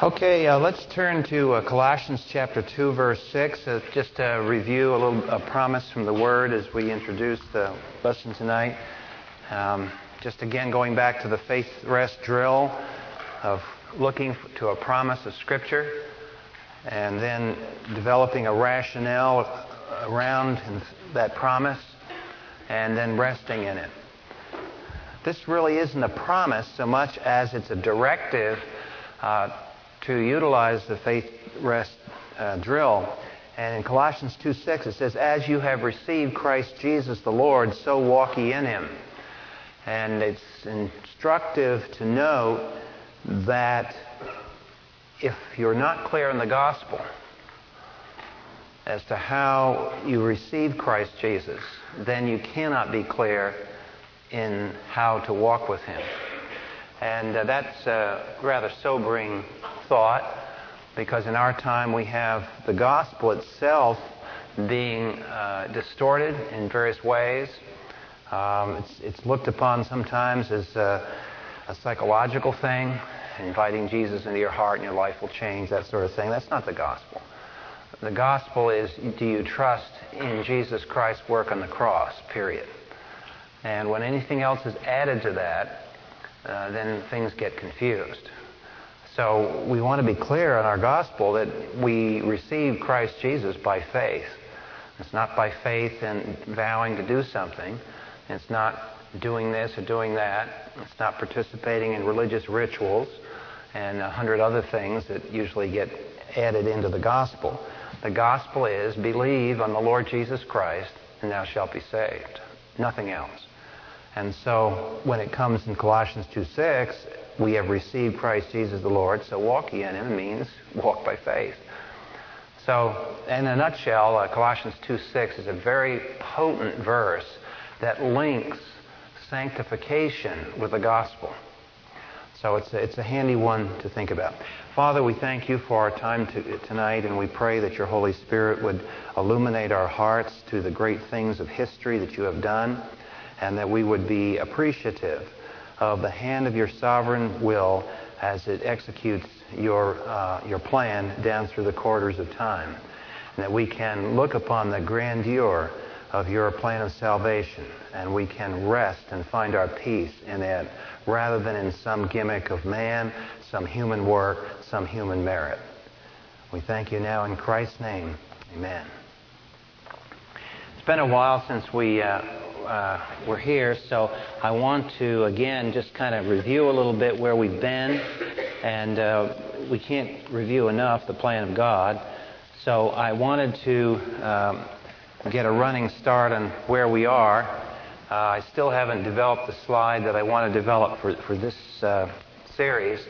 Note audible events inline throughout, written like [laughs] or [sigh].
Okay, uh, let's turn to uh, Colossians chapter 2, verse 6. Uh, just to review a little a promise from the Word as we introduce the lesson tonight. Um, just again, going back to the faith rest drill of looking to a promise of Scripture and then developing a rationale around that promise and then resting in it. This really isn't a promise so much as it's a directive uh, to utilize the faith rest uh, drill. And in Colossians 2 6, it says, As you have received Christ Jesus the Lord, so walk ye in him. And it's instructive to note that if you're not clear in the gospel as to how you receive Christ Jesus, then you cannot be clear in how to walk with him. And uh, that's a rather sobering thought because in our time we have the gospel itself being uh, distorted in various ways. Um, it's, it's, looked upon sometimes as a, a psychological thing, inviting Jesus into your heart and your life will change, that sort of thing. That's not the gospel. The gospel is do you trust in Jesus Christ's work on the cross, period. And when anything else is added to that, uh, then things get confused. So we want to be clear in our gospel that we receive Christ Jesus by faith. It's not by faith in vowing to do something. It's not doing this or doing that. It's not participating in religious rituals and a hundred other things that usually get added into the gospel. The gospel is believe on the Lord Jesus Christ and thou shalt be saved. Nothing else. And so when it comes in Colossians 2 6, we have received Christ Jesus the Lord, so walk ye in him means walk by faith. So, in a nutshell, uh, Colossians 2 6 is a very potent verse that links sanctification with the gospel. So it's a, it's a handy one to think about. Father, we thank you for our time to, tonight, and we pray that your Holy Spirit would illuminate our hearts to the great things of history that you have done and that we would be appreciative of the hand of your sovereign will as it executes your, uh, your plan down through the corridors of time. And that we can look upon the grandeur of your plan of salvation and we can rest and find our peace in it rather than in some gimmick of man, some human work, some human merit. We thank you now in Christ's name. Amen. It's been a while since we uh, uh, we're here, so I want to again just kind of review a little bit where we've been, and uh, we can't review enough the plan of God. So I wanted to um, get a running start on where we are. Uh, I still haven't developed the slide that I want to develop for, for this uh, series,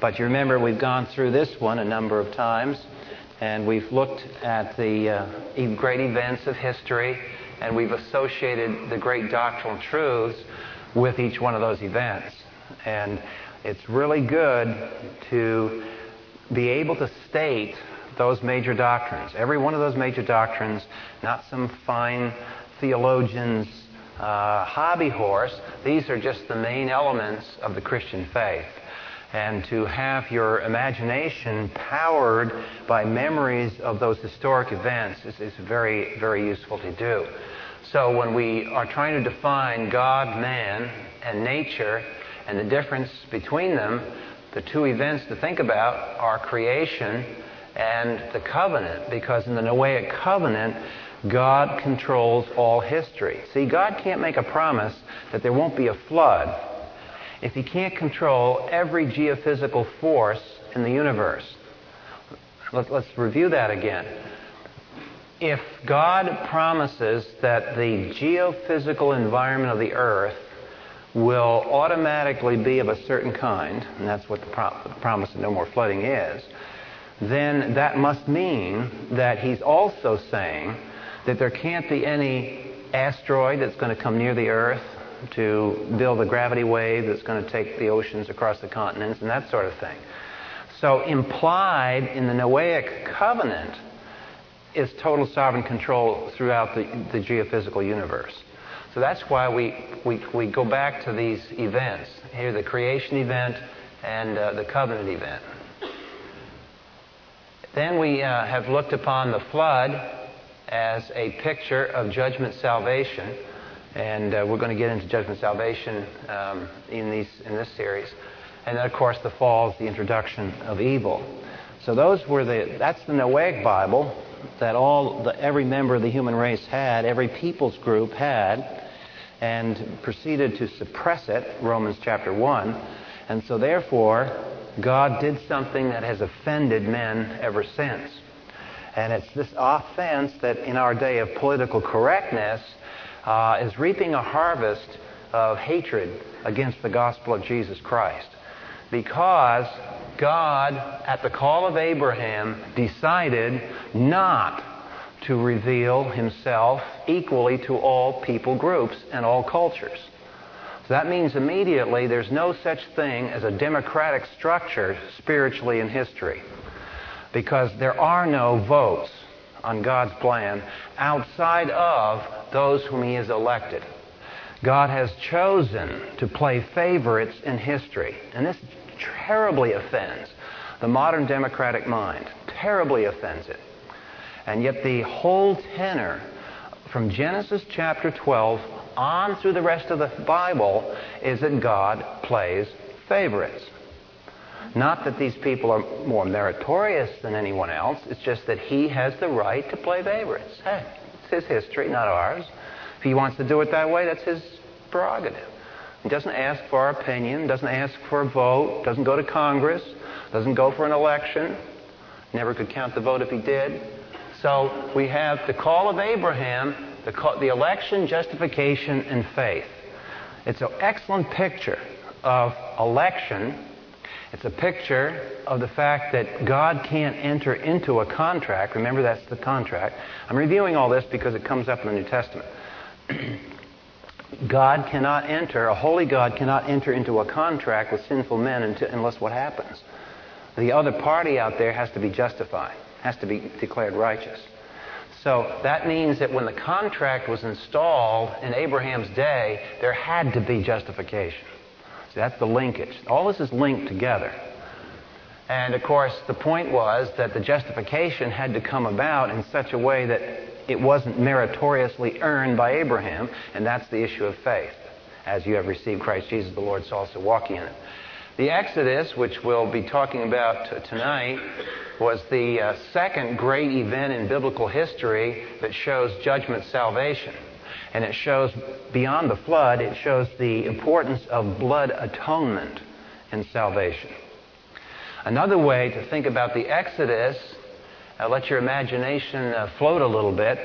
but you remember we've gone through this one a number of times, and we've looked at the uh, great events of history and we've associated the great doctrinal truths with each one of those events. And it's really good to be able to state those major doctrines. Every one of those major doctrines, not some fine theologian's uh, hobby horse. These are just the main elements of the Christian faith. And to have your imagination powered by memories of those historic events is, is very, very useful to do. So when we are trying to define God, man, and nature and the difference between them, the two events to think about are creation and the covenant, because in the Noahic covenant, God controls all history. See, God can't make a promise that there won't be a flood if He can't control every geophysical force in the universe. Let's, review that again if God promises that the geophysical environment of the earth will automatically be of a certain kind, and that's what the, pro- the promise of no more flooding is, then that must mean that he's also saying that there can't be any asteroid that's going to come near the earth to build a gravity wave that's going to take the oceans across the continents and that sort of thing. So implied in the Noahic covenant is total sovereign control throughout the, the geophysical universe. So that's why we, we, we go back to these events. Here, the creation event and uh, the covenant event. Then we uh, have looked upon the flood as a picture of judgment salvation. And uh, we're going to get into judgment salvation um, in, these, in this series. And then, of course, the fall is the introduction of evil. So those were the, that's the Noahic Bible that all, the, every member of the human race had, every people's group had, and proceeded to suppress it, Romans chapter 1. And so therefore, God did something that has offended men ever since. And it's this offense that in our day of political correctness uh, is reaping a harvest of hatred against the gospel of Jesus Christ. Because God, at the call of Abraham, decided not to reveal himself equally to all people groups and all cultures. So that means immediately there's no such thing as a democratic structure spiritually in history because there are no votes on God's plan outside of those whom He has elected. God has chosen to play favorites in history, and this terribly offends the modern democratic mind, terribly offends it. And yet, the whole tenor from Genesis chapter 12 on through the rest of the Bible is that God plays favorites. Not that these people are more meritorious than anyone else, it's just that He has the right to play favorites. Hey, it's His history, not ours. If He wants to do it that way, that's His prerogative. He doesn't ask for our opinion, doesn't ask for a vote, doesn't go to Congress, doesn't go for an election. Never could count the vote if he did. So we have the call of Abraham, the, call, the election, justification, and faith. It's an excellent picture of election. It's a picture of the fact that God can't enter into a contract. Remember, that's the contract. I'm reviewing all this because it comes up in the New Testament. [clears throat] God cannot enter, a holy God cannot enter into a contract with sinful men unless what happens? The other party out there has to be justified, has to be declared righteous. So that means that when the contract was installed in Abraham's day, there had to be justification. That's the linkage. All this is linked together. And of course, the point was that the justification had to come about in such a way that it wasn't meritoriously earned by Abraham, and that's the issue of faith. As you have received Christ Jesus the Lord, so also walk in it. The Exodus, which we'll be talking about tonight, was the uh, second great event in biblical history that shows judgment salvation. And it shows, beyond the flood, it shows the importance of blood atonement in salvation. Another way to think about the Exodus uh, let your imagination uh, float a little bit,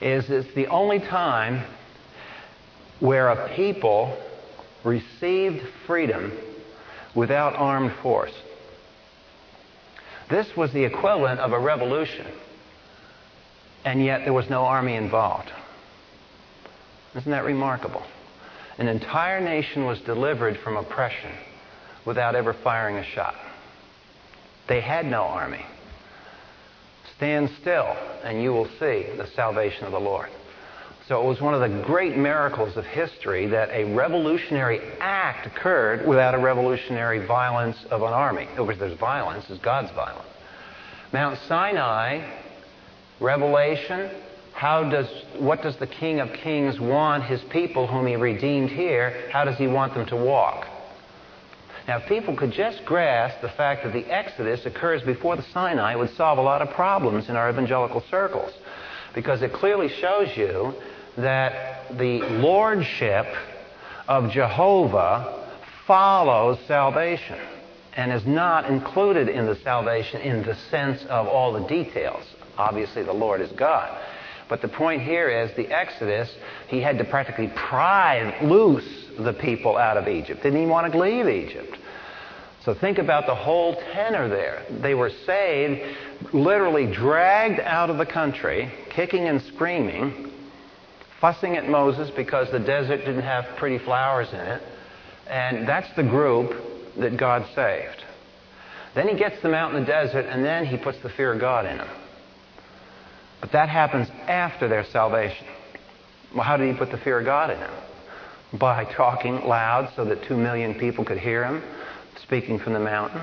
is it's the only time where a people received freedom without armed force. This was the equivalent of a revolution, and yet there was no army involved. Isn't that remarkable? An entire nation was delivered from oppression without ever firing a shot. They had no army. Stand still, and you will see the salvation of the Lord. So it was one of the great miracles of history that a revolutionary act occurred without a revolutionary violence of an army. Of course, there's violence, is God's violence. Mount Sinai, revelation, how does, what does the King of Kings want his people whom he redeemed here, how does he want them to walk? Now, if people could just grasp the fact that the Exodus occurs before the Sinai, would solve a lot of problems in our evangelical circles. Because it clearly shows you that the lordship of Jehovah follows salvation and is not included in the salvation in the sense of all the details. Obviously, the Lord is God. But the point here is the Exodus, he had to practically pry loose the people out of Egypt. Didn't even want to leave Egypt. So think about the whole tenor there. They were saved, literally dragged out of the country, kicking and screaming, fussing at Moses because the desert didn't have pretty flowers in it. And that's the group that God saved. Then he gets them out in the desert, and then he puts the fear of God in them. But that happens after their salvation. Well, how did he put the fear of God in them? by talking loud so that two million people could hear him speaking from the mountain.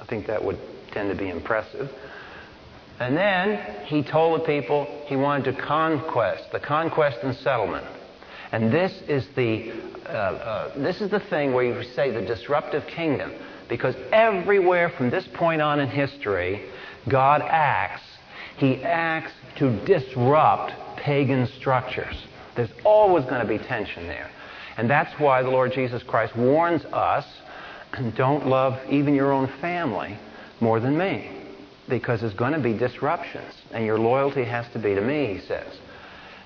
I think that would tend to be impressive. And then he told the people he wanted to conquest, the conquest and settlement. And this is the, uh, uh, this is the thing where you say the disruptive kingdom. Because everywhere from this point on in history, God acts. He acts to disrupt pagan structures. There's always going to be tension there. And that's why the Lord Jesus Christ warns us [clears throat] don't love even your own family more than me. Because there's going to be disruptions. And your loyalty has to be to me, he says.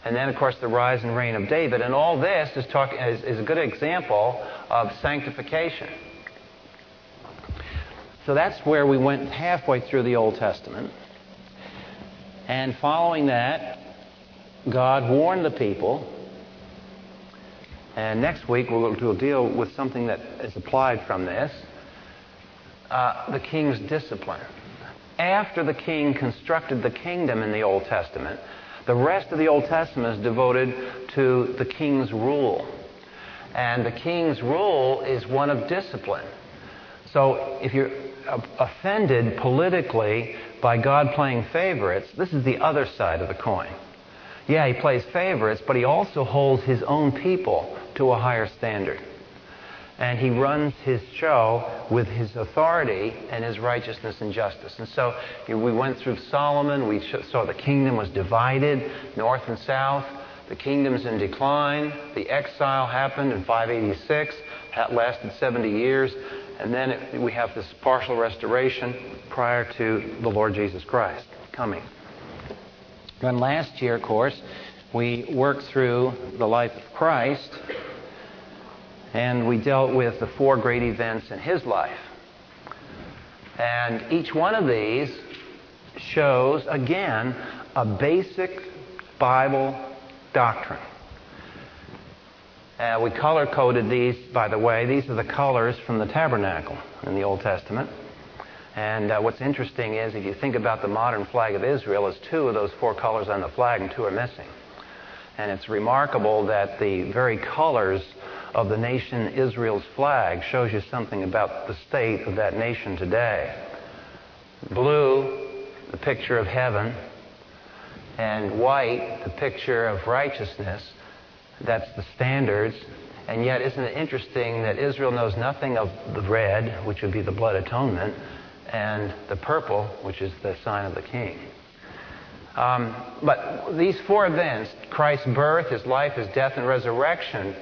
And then, of course, the rise and reign of David. And all this is, talk, is, is a good example of sanctification. So that's where we went halfway through the Old Testament. And following that, God warned the people. And next week we'll, we'll deal with something that is applied from this uh, the king's discipline. After the king constructed the kingdom in the Old Testament, the rest of the Old Testament is devoted to the king's rule. And the king's rule is one of discipline. So if you're offended politically by God playing favorites, this is the other side of the coin. Yeah, he plays favorites, but he also holds his own people to a higher standard. And he runs his show with his authority and his righteousness and justice. And so we went through Solomon. We saw the kingdom was divided, north and south. The kingdom's in decline. The exile happened in 586. That lasted 70 years. And then it, we have this partial restoration prior to the Lord Jesus Christ coming. Then last year, of course, we worked through the life of Christ and we dealt with the four great events in his life. And each one of these shows, again, a basic Bible doctrine. Uh, we color coded these, by the way. These are the colors from the tabernacle in the Old Testament. And uh, what's interesting is if you think about the modern flag of Israel, there's two of those four colors on the flag and two are missing. And it's remarkable that the very colors of the nation Israel's flag shows you something about the state of that nation today. Blue, the picture of heaven, and white, the picture of righteousness. That's the standards. And yet, isn't it interesting that Israel knows nothing of the red, which would be the blood atonement, and the purple, which is the sign of the king? Um, but these four events Christ's birth, his life, his death, and resurrection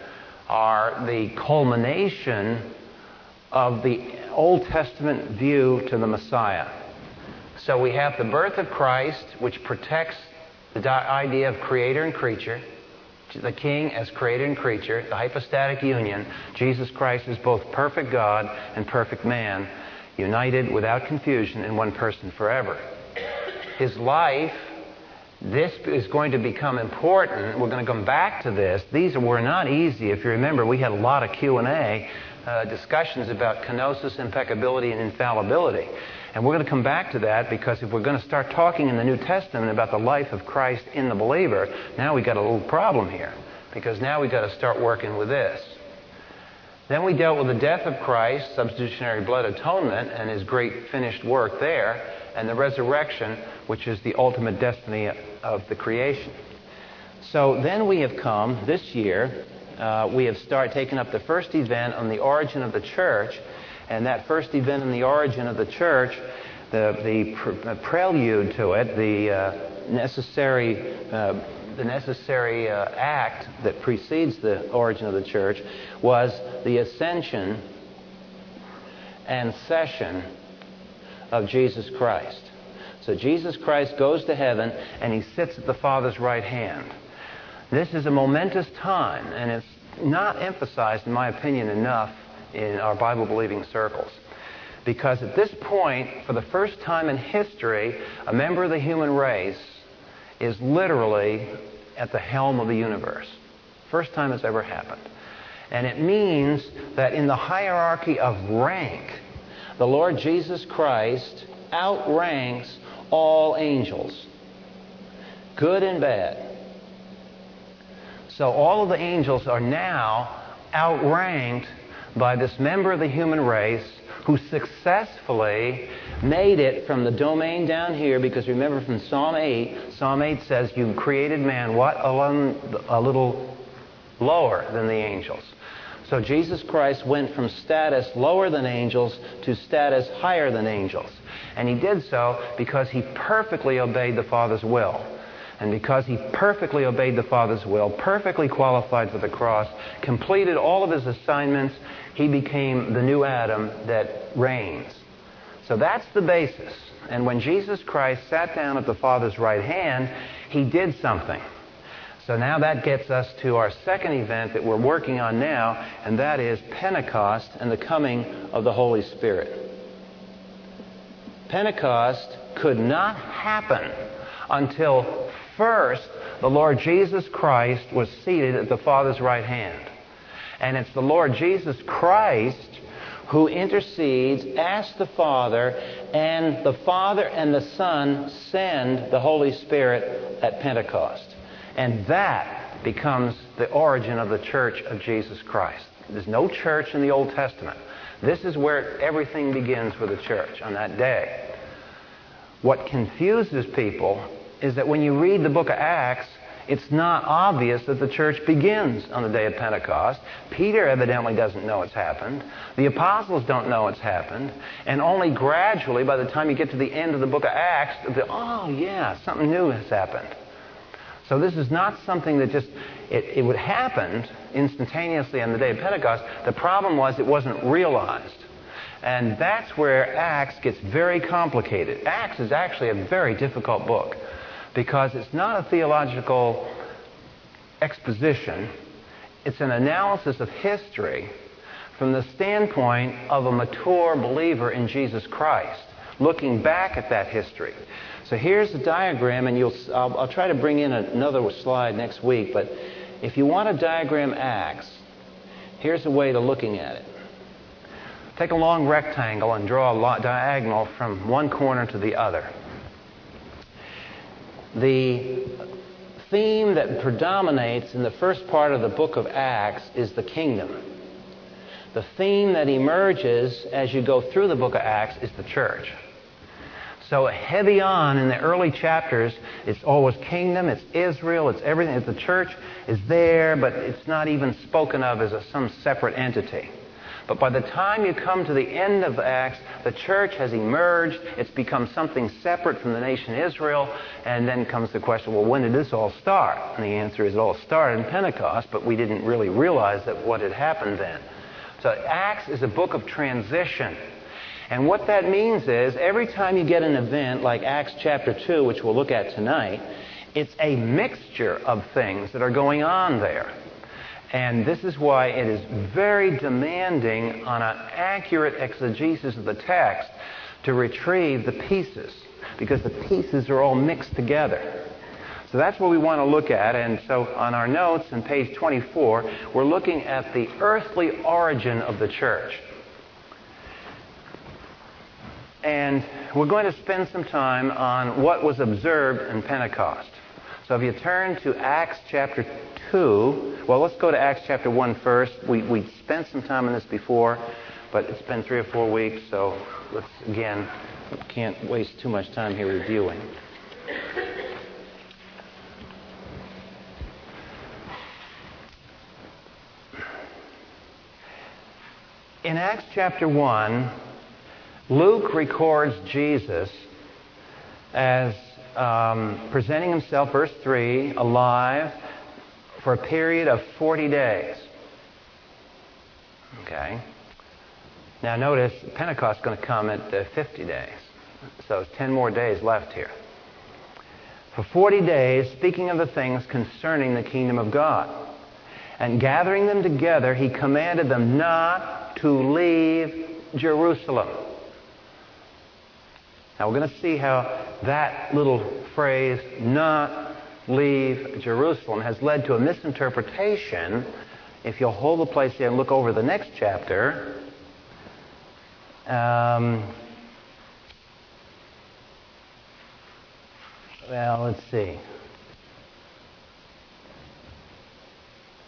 are the culmination of the Old Testament view to the Messiah. So we have the birth of Christ, which protects the idea of creator and creature the king as creator and creature, the hypostatic union. Jesus Christ is both perfect God and perfect man, united without confusion in one person forever. His life, this is going to become important. We're going to come back to this. These were not easy. If you remember, we had a lot of Q&A uh, discussions about kenosis, impeccability, and infallibility. And we're going to come back to that because if we're going to start talking in the New Testament about the life of Christ in the believer, now we've got a little problem here. Because now we've got to start working with this. Then we dealt with the death of Christ, substitutionary blood atonement, and his great finished work there, and the resurrection, which is the ultimate destiny of the creation. So then we have come this year, uh, we have started taking up the first event on the origin of the church and that first event in the origin of the church, the, the pre- prelude to it, the uh, necessary, uh, the necessary uh, act that precedes the origin of the church, was the ascension and session of Jesus Christ. So Jesus Christ goes to heaven and he sits at the Father's right hand. This is a momentous time, and it's not emphasized, in my opinion, enough in our Bible believing circles. Because at this point, for the first time in history, a member of the human race is literally at the helm of the universe. First time it's ever happened. And it means that in the hierarchy of rank, the Lord Jesus Christ outranks all angels, good and bad. So all of the angels are now outranked by this member of the human race who successfully made it from the domain down here, because remember from Psalm 8, Psalm 8 says, You created man, what? A little lower than the angels. So Jesus Christ went from status lower than angels to status higher than angels. And he did so because he perfectly obeyed the Father's will. And because he perfectly obeyed the Father's will, perfectly qualified for the cross, completed all of his assignments, he became the new Adam that reigns. So that's the basis. And when Jesus Christ sat down at the Father's right hand, he did something. So now that gets us to our second event that we're working on now, and that is Pentecost and the coming of the Holy Spirit. Pentecost could not happen until first the Lord Jesus Christ was seated at the Father's right hand. And it's the Lord Jesus Christ who intercedes, asks the Father, and the Father and the Son send the Holy Spirit at Pentecost. And that becomes the origin of the church of Jesus Christ. There's no church in the Old Testament. This is where everything begins for the church on that day. What confuses people is that when you read the book of Acts, it's not obvious that the church begins on the day of Pentecost. Peter evidently doesn't know it's happened. The apostles don't know it's happened. And only gradually, by the time you get to the end of the book of Acts, the, oh, yeah, something new has happened. So this is not something that just, it, it would happen instantaneously on the day of Pentecost. The problem was it wasn't realized. And that's where Acts gets very complicated. Acts is actually a very difficult book because it's not a theological exposition. It's an analysis of history from the standpoint of a mature believer in Jesus Christ, looking back at that history. So here's the diagram, and I'll, I'll try to bring in another slide next week, but if you want to diagram Acts, here's a way to looking at it. Take a long rectangle and draw a diagonal from one corner to the other. The theme that predominates in the first part of the book of Acts is the kingdom. The theme that emerges as you go through the book of Acts is the church. So heavy on in the early chapters, it's always kingdom, it's Israel, it's everything. The church is there, but it's not even spoken of as a, some separate entity. But by the time you come to the end of Acts, the church has emerged. It's become something separate from the nation Israel. And then comes the question, well, when did this all start? And the answer is it all started in Pentecost, but we didn't really realize that what had happened then. So Acts is a book of transition. And what that means is every time you get an event like Acts chapter 2, which we'll look at tonight, it's a mixture of things that are going on there. And this is why it is very demanding on an accurate exegesis of the text to retrieve the pieces, because the pieces are all mixed together. So that's what we want to look at. And so on our notes on page 24, we're looking at the earthly origin of the church. And we're going to spend some time on what was observed in Pentecost. So if you turn to Acts chapter 2, well, let's go to Acts chapter 1 first. We, we spent some time on this before, but it's been three or four weeks, so let's, again, can't waste too much time here reviewing. In Acts chapter 1, Luke records Jesus as um, presenting himself, verse 3, alive for a period of 40 days. Okay? Now notice Pentecost is going to come at uh, 50 days. So it's 10 more days left here. For 40 days, speaking of the things concerning the kingdom of God. And gathering them together, he commanded them not to leave Jerusalem. Now we're going to see how that little phrase, not leave Jerusalem, has led to a misinterpretation. If you'll hold the place there and look over the next chapter, um, well, let's see.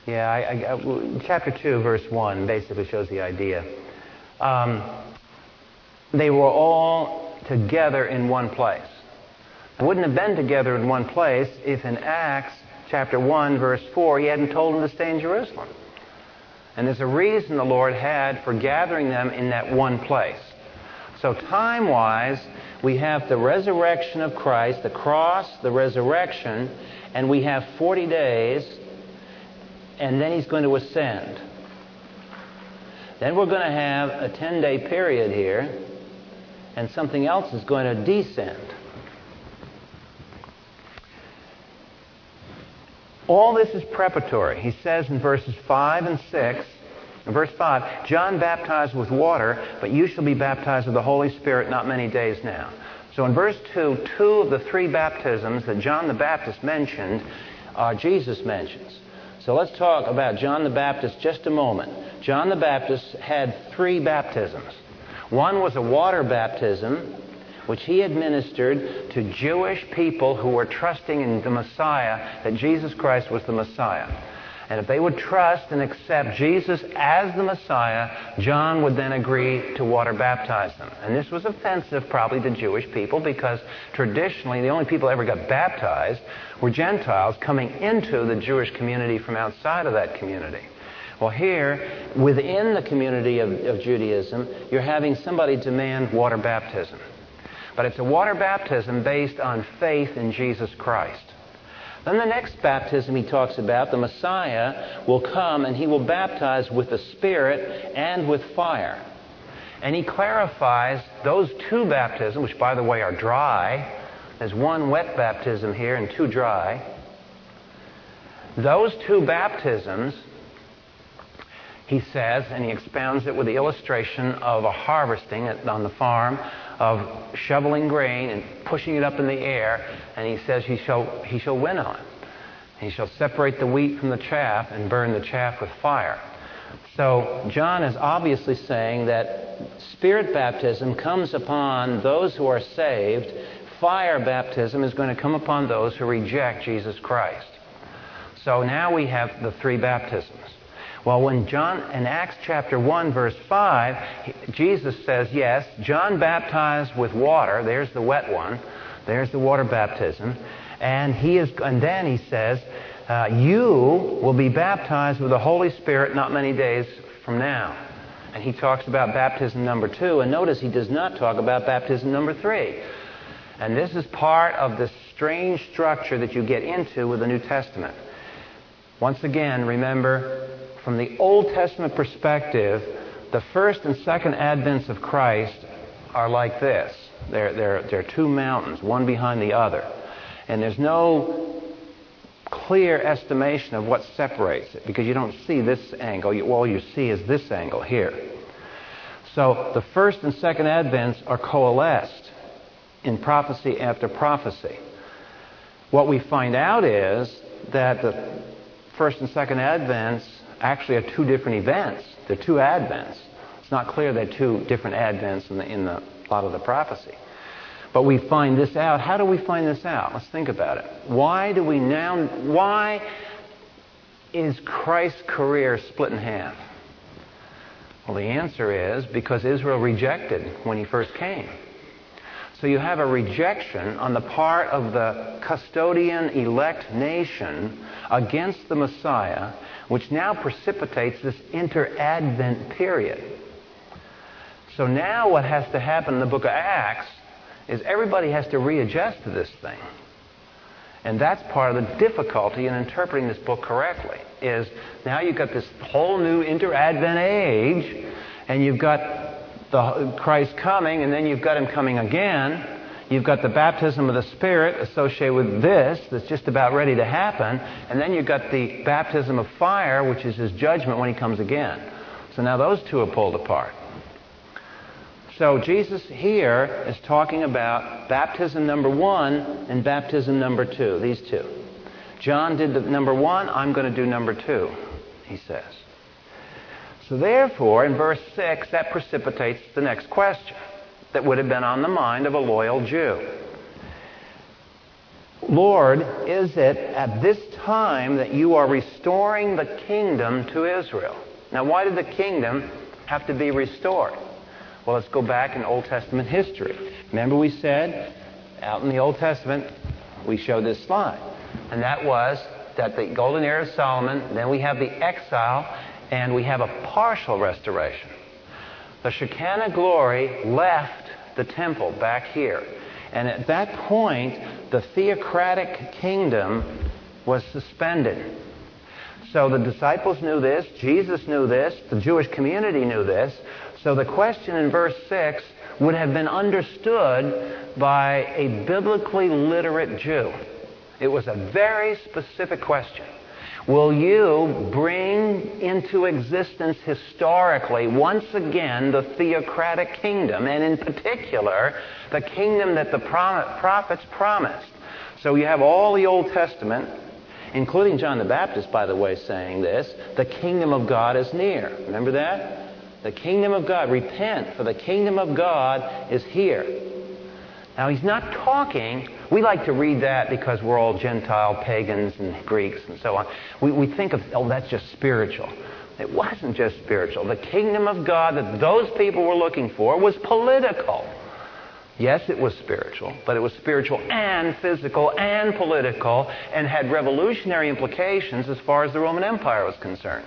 Yeah, I, I, chapter 2, verse 1 basically shows the idea. Um, they were all together in one place. Wouldn't have been together in one place if in Acts chapter 1, verse 4, he hadn't told them to stay in Jerusalem. And there's a reason the Lord had for gathering them in that one place. So, time wise, we have the resurrection of Christ, the cross, the resurrection, and we have 40 days, and then he's going to ascend. Then we're going to have a 10 day period here, and something else is going to descend. All this is preparatory. He says in verses 5 and 6, in verse 5, John baptized with water, but you shall be baptized with the Holy Spirit not many days now. So in verse 2, two of the three baptisms that John the Baptist mentioned, uh, Jesus mentions. So let's talk about John the Baptist just a moment. John the Baptist had three baptisms. One was a water baptism, which he administered to Jewish people who were trusting in the Messiah, that Jesus Christ was the Messiah. And if they would trust and accept Jesus as the Messiah, John would then agree to water baptize them. And this was offensive probably to Jewish people because traditionally the only people ever got baptized were Gentiles coming into the Jewish community from outside of that community. Well, here, within the community of, of Judaism, you're having somebody demand water baptism. But it's a water baptism based on faith in Jesus Christ. Then the next baptism he talks about, the Messiah will come and he will baptize with the Spirit and with fire. And he clarifies those two baptisms, which by the way are dry. There's one wet baptism here and two dry. Those two baptisms, he says, and he expounds it with the illustration of a harvesting on the farm of shoveling grain and pushing it up in the air, and he says he shall, he shall winnow it. He shall separate the wheat from the chaff and burn the chaff with fire. So, John is obviously saying that spirit baptism comes upon those who are saved. Fire baptism is going to come upon those who reject Jesus Christ. So now we have the three baptisms. Well, when John, in Acts chapter 1, verse 5, Jesus says, yes, John baptized with water. There's the wet one. There's the water baptism. And, he is, and then he says, uh, you will be baptized with the Holy Spirit not many days from now. And he talks about baptism number two. And notice he does not talk about baptism number three. And this is part of the strange structure that you get into with the New Testament. Once again, remember, from the Old Testament perspective, the first and second advents of Christ are like this. They're, they're, they're two mountains, one behind the other. And there's no clear estimation of what separates it because you don't see this angle. You, all you see is this angle here. So the first and second advents are coalesced in prophecy after prophecy. What we find out is that the first and second advents actually are two different events. They're two advents. It's not clear they're two different advents in the, in the lot of the prophecy. But we find this out. How do we find this out? Let's think about it. Why do we now, why is Christ's career split in half? Well, the answer is because Israel rejected when he first came. So you have a rejection on the part of the custodian elect nation against the Messiah which now precipitates this inter-advent period. So now what has to happen in the book of Acts is everybody has to readjust to this thing. And that's part of the difficulty in interpreting this book correctly. Is now you've got this whole new inter-advent age, and you've got the Christ coming, and then you've got him coming again, You've got the baptism of the Spirit associated with this that's just about ready to happen. And then you've got the baptism of fire, which is his judgment when he comes again. So now those two are pulled apart. So Jesus here is talking about baptism number one and baptism number two, these two. John did the number one, I'm going to do number two, he says. So therefore, in verse 6, that precipitates the next question that would have been on the mind of a loyal Jew. Lord, is it at this time that you are restoring the kingdom to Israel? Now, why did the kingdom have to be restored? Well, let's go back in Old Testament history. Remember, we said out in the Old Testament, we showed this slide, and that was that the golden era of Solomon, then we have the exile, and we have a partial restoration. The Shekinah glory left the temple back here. And at that point, the theocratic kingdom was suspended. So the disciples knew this, Jesus knew this, the Jewish community knew this. So the question in verse 6 would have been understood by a biblically literate Jew. It was a very specific question. Will you bring into existence historically, once again, the theocratic kingdom, and in particular, the kingdom that the prophets promised? So you have all the Old Testament, including John the Baptist, by the way, saying this the kingdom of God is near. Remember that? The kingdom of God. Repent, for the kingdom of God is here. Now, he's not talking, we like to read that because we're all Gentile pagans and Greeks and so on. We, we think of, oh, that's just spiritual. It wasn't just spiritual. The kingdom of God that those people were looking for was political. Yes, it was spiritual, but it was spiritual and physical and political and had revolutionary implications as far as the Roman Empire was concerned.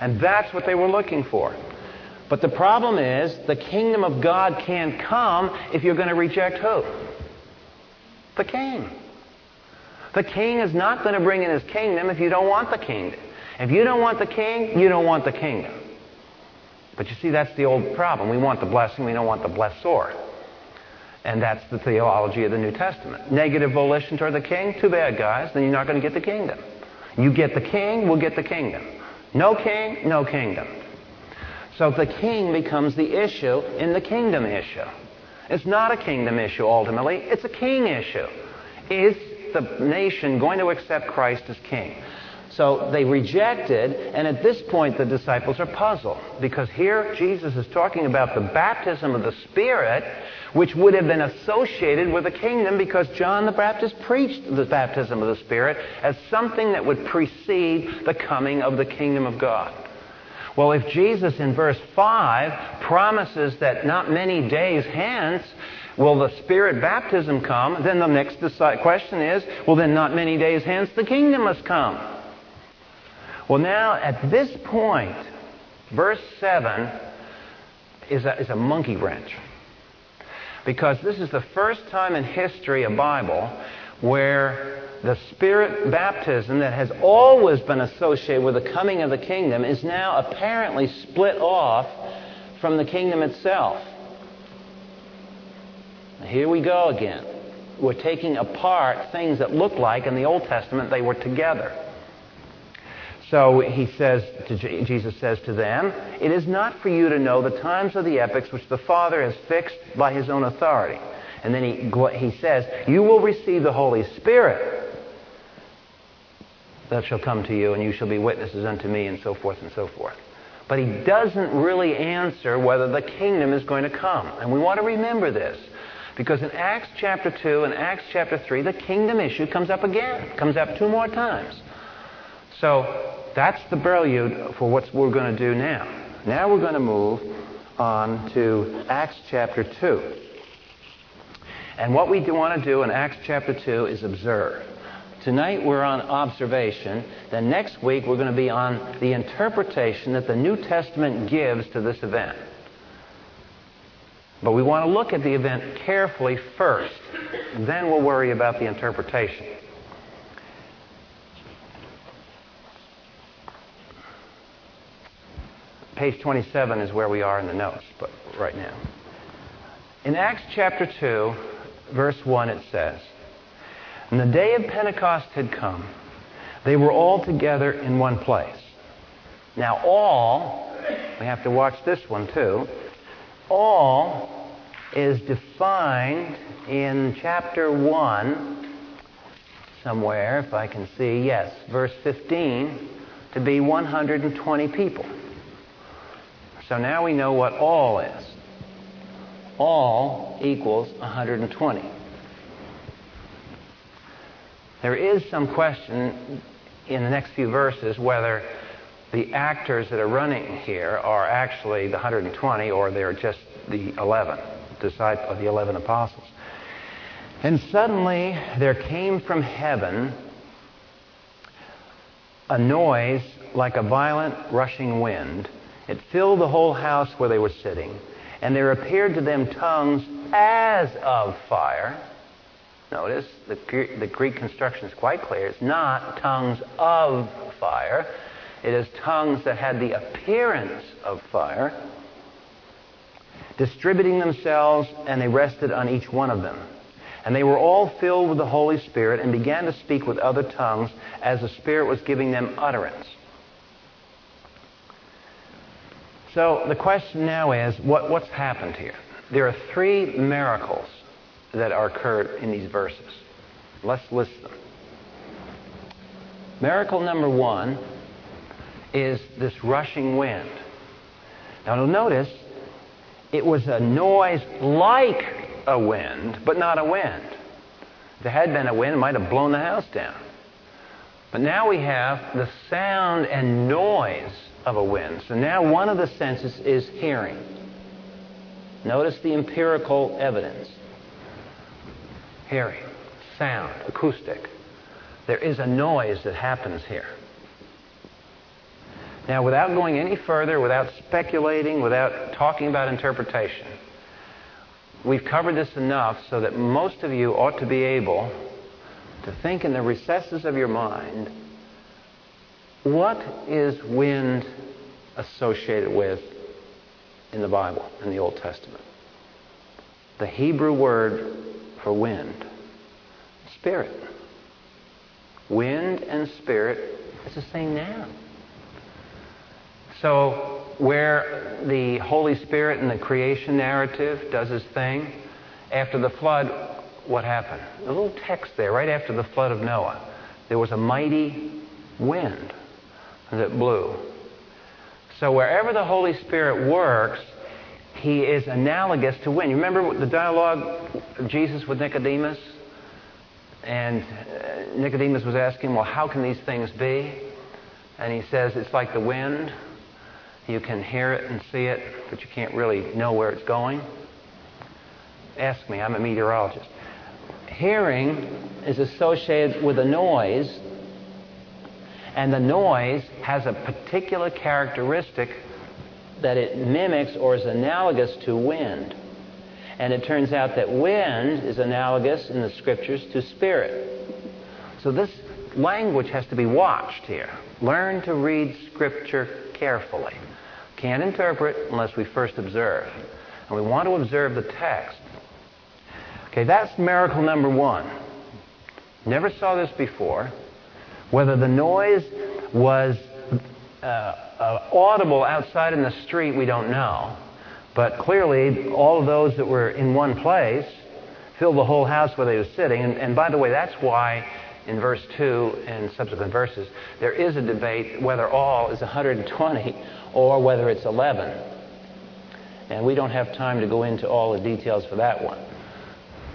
And that's what they were looking for. But the problem is the kingdom of God can't come if you're going to reject who? The king. The king is not going to bring in his kingdom if you don't want the kingdom. If you don't want the king, you don't want the kingdom. But you see, that's the old problem. We want the blessing, we don't want the blessor. And that's the theology of the New Testament. Negative volition toward the king? Too bad, guys. Then you're not going to get the kingdom. You get the king, we'll get the kingdom. No king, no kingdom. So the king becomes the issue in the kingdom issue. It's not a kingdom issue ultimately, it's a king issue. Is the nation going to accept Christ as king? So they rejected, and at this point the disciples are puzzled because here Jesus is talking about the baptism of the Spirit, which would have been associated with the kingdom because John the Baptist preached the baptism of the Spirit as something that would precede the coming of the kingdom of God. Well, if Jesus in verse 5 promises that not many days hence will the Spirit baptism come, then the next question is, well, then not many days hence the kingdom must come. Well, now at this point, verse 7 is a, is a monkey wrench. Because this is the first time in history of Bible where the Spirit baptism that has always been associated with the coming of the kingdom is now apparently split off from the kingdom itself. Here we go again. We're taking apart things that look like in the Old Testament they were together. So he says Jesus says to them, It is not for you to know the times or the epochs which the Father has fixed by his own authority. And then he, he says, You will receive the Holy Spirit that shall come to you, and you shall be witnesses unto me, and so forth and so forth. But he doesn't really answer whether the kingdom is going to come. And we want to remember this. Because in Acts chapter 2 and Acts chapter 3, the kingdom issue comes up again, comes up two more times. So that's the prelude for what we're going to do now. Now we're going to move on to Acts chapter 2. And what we do want to do in Acts chapter 2 is observe. Tonight we're on observation. Then next week we're going to be on the interpretation that the New Testament gives to this event. But we want to look at the event carefully first. Then we'll worry about the interpretation. Page 27 is where we are in the notes, but right now. In Acts chapter 2, verse 1, it says, when the day of Pentecost had come, they were all together in one place. Now, all, we have to watch this one too, all is defined in chapter 1 somewhere, if I can see, yes, verse 15, to be 120 people. So now we know what all is. All equals 120. There is some question in the next few verses whether the actors that are running here are actually the 120, or they're just the 11 disciples, of the 11 apostles. And suddenly there came from heaven a noise like a violent rushing wind. It filled the whole house where they were sitting, and there appeared to them tongues as of fire. Notice the, the Greek construction is quite clear. It's not tongues of fire. It is tongues that had the appearance of fire, distributing themselves, and they rested on each one of them. And they were all filled with the Holy Spirit and began to speak with other tongues as the Spirit was giving them utterance. So the question now is what, what's happened here? There are three miracles that are occurred in these verses. Let's list them. Miracle number one is this rushing wind. Now, notice it was a noise like a wind, but not a wind. If there had been a wind, it might have blown the house down. But now we have the sound and noise of a wind. So now one of the senses is hearing. Notice the empirical evidence hearing, sound, acoustic. There is a noise that happens here. Now, without going any further, without speculating, without talking about interpretation, we've covered this enough so that most of you ought to be able to think in the recesses of your mind what is wind associated with in the Bible, in the Old Testament? The Hebrew word for wind, spirit. Wind and spirit is the same noun. So, where the Holy Spirit in the creation narrative does his thing, after the flood, what happened? A little text there, right after the flood of Noah. There was a mighty wind that blew. So, wherever the Holy Spirit works, he is analogous to wind. You remember the dialogue of Jesus with Nicodemus? And uh, Nicodemus was asking, Well, how can these things be? And he says, It's like the wind. You can hear it and see it, but you can't really know where it's going. Ask me, I'm a meteorologist. Hearing is associated with a noise, and the noise has a particular characteristic that it mimics or is analogous to wind. And it turns out that wind is analogous in the scriptures to spirit. So this language has to be watched here. Learn to read scripture carefully. Can't interpret unless we first observe. And we want to observe the text. Okay, that's miracle number one. Never saw this before. Whether the noise was uh, uh, audible outside in the street, we don't know. But clearly, all of those that were in one place filled the whole house where they were sitting. And, and by the way, that's why in verse 2 and subsequent verses, there is a debate whether all is 120 or whether it's 11. And we don't have time to go into all the details for that one.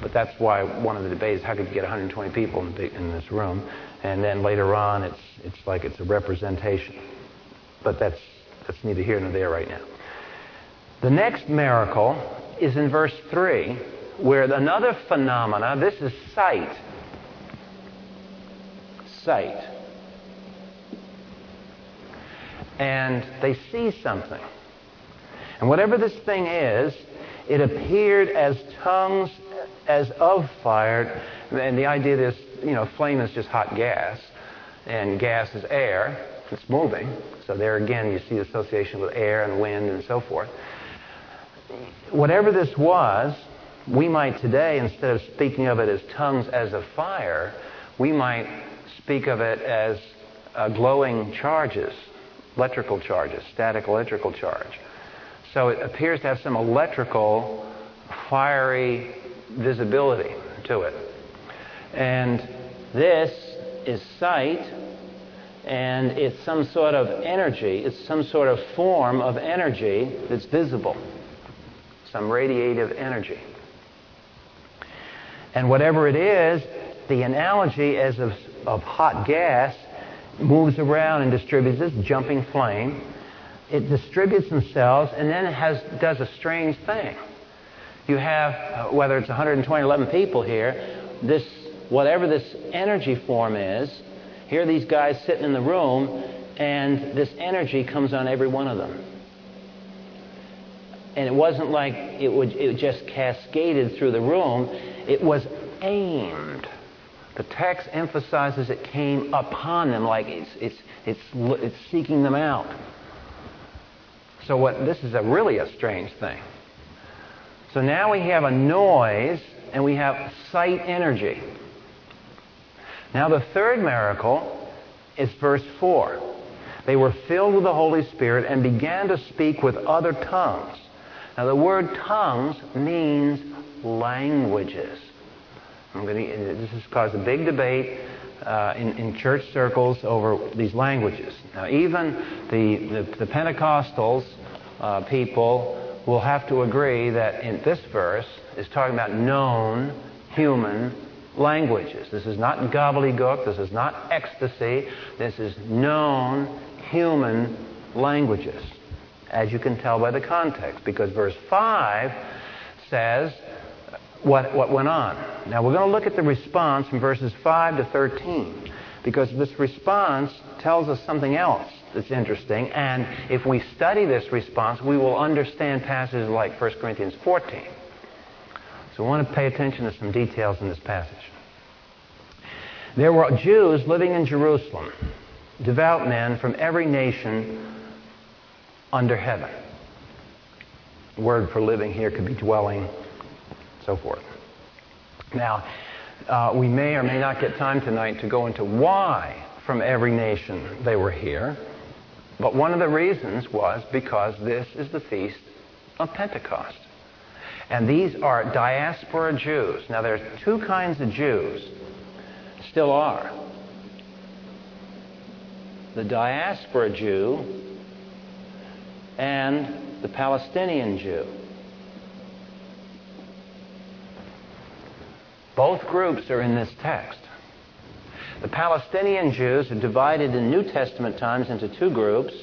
But that's why one of the debates how could you get 120 people in, in this room? And then later on, it's, it's like it's a representation. But that's, that's neither here nor there right now. The next miracle is in verse 3, where another phenomena, this is sight. Sight. And they see something. And whatever this thing is, it appeared as tongues as of fire. And the idea is, you know, flame is just hot gas, and gas is air. It's moving. So there again, you see association with air and wind and so forth. Whatever this was, we might today, instead of speaking of it as tongues as of fire, we might speak of it as uh, glowing charges, electrical charges, static electrical charge. So it appears to have some electrical, fiery visibility to it. And this is sight, and it's some sort of energy, it's some sort of form of energy that's visible, some radiative energy. And whatever it is, the analogy as of, of hot gas moves around and distributes this jumping flame. It distributes themselves and then it has, does a strange thing. You have, uh, whether it's 120 11 people here, this, whatever this energy form is, here are these guys sitting in the room, and this energy comes on every one of them. And it wasn't like it, would, it just cascaded through the room, it was aimed. The text emphasizes it came upon them like it's, it's, it's, it's seeking them out. So what, this is a really a strange thing. So now we have a noise and we have sight energy. Now the third miracle is verse 4. They were filled with the Holy Spirit and began to speak with other tongues. Now the word tongues means languages. To, this has caused a big debate uh, in, in, church circles over these languages. Now, even the, the, the Pentecostals uh, people will have to agree that in this verse is talking about known human languages. This is not gobbledygook. This is not ecstasy. This is known human languages, as you can tell by the context, because verse 5 says what, what went on. Now, we're going to look at the response from verses 5 to 13, because this response tells us something else that's interesting, and if we study this response, we will understand passages like 1 Corinthians 14. So we want to pay attention to some details in this passage. There were Jews living in Jerusalem, devout men from every nation under heaven. Word for living here could be dwelling, so forth. Now, uh, we may or may not get time tonight to go into why from every nation they were here. But one of the reasons was because this is the feast of Pentecost. And these are diaspora Jews. Now, there are two kinds of Jews, still are. The diaspora Jew and the Palestinian Jew. Both groups are in this text. The Palestinian Jews are divided in New Testament times into two groups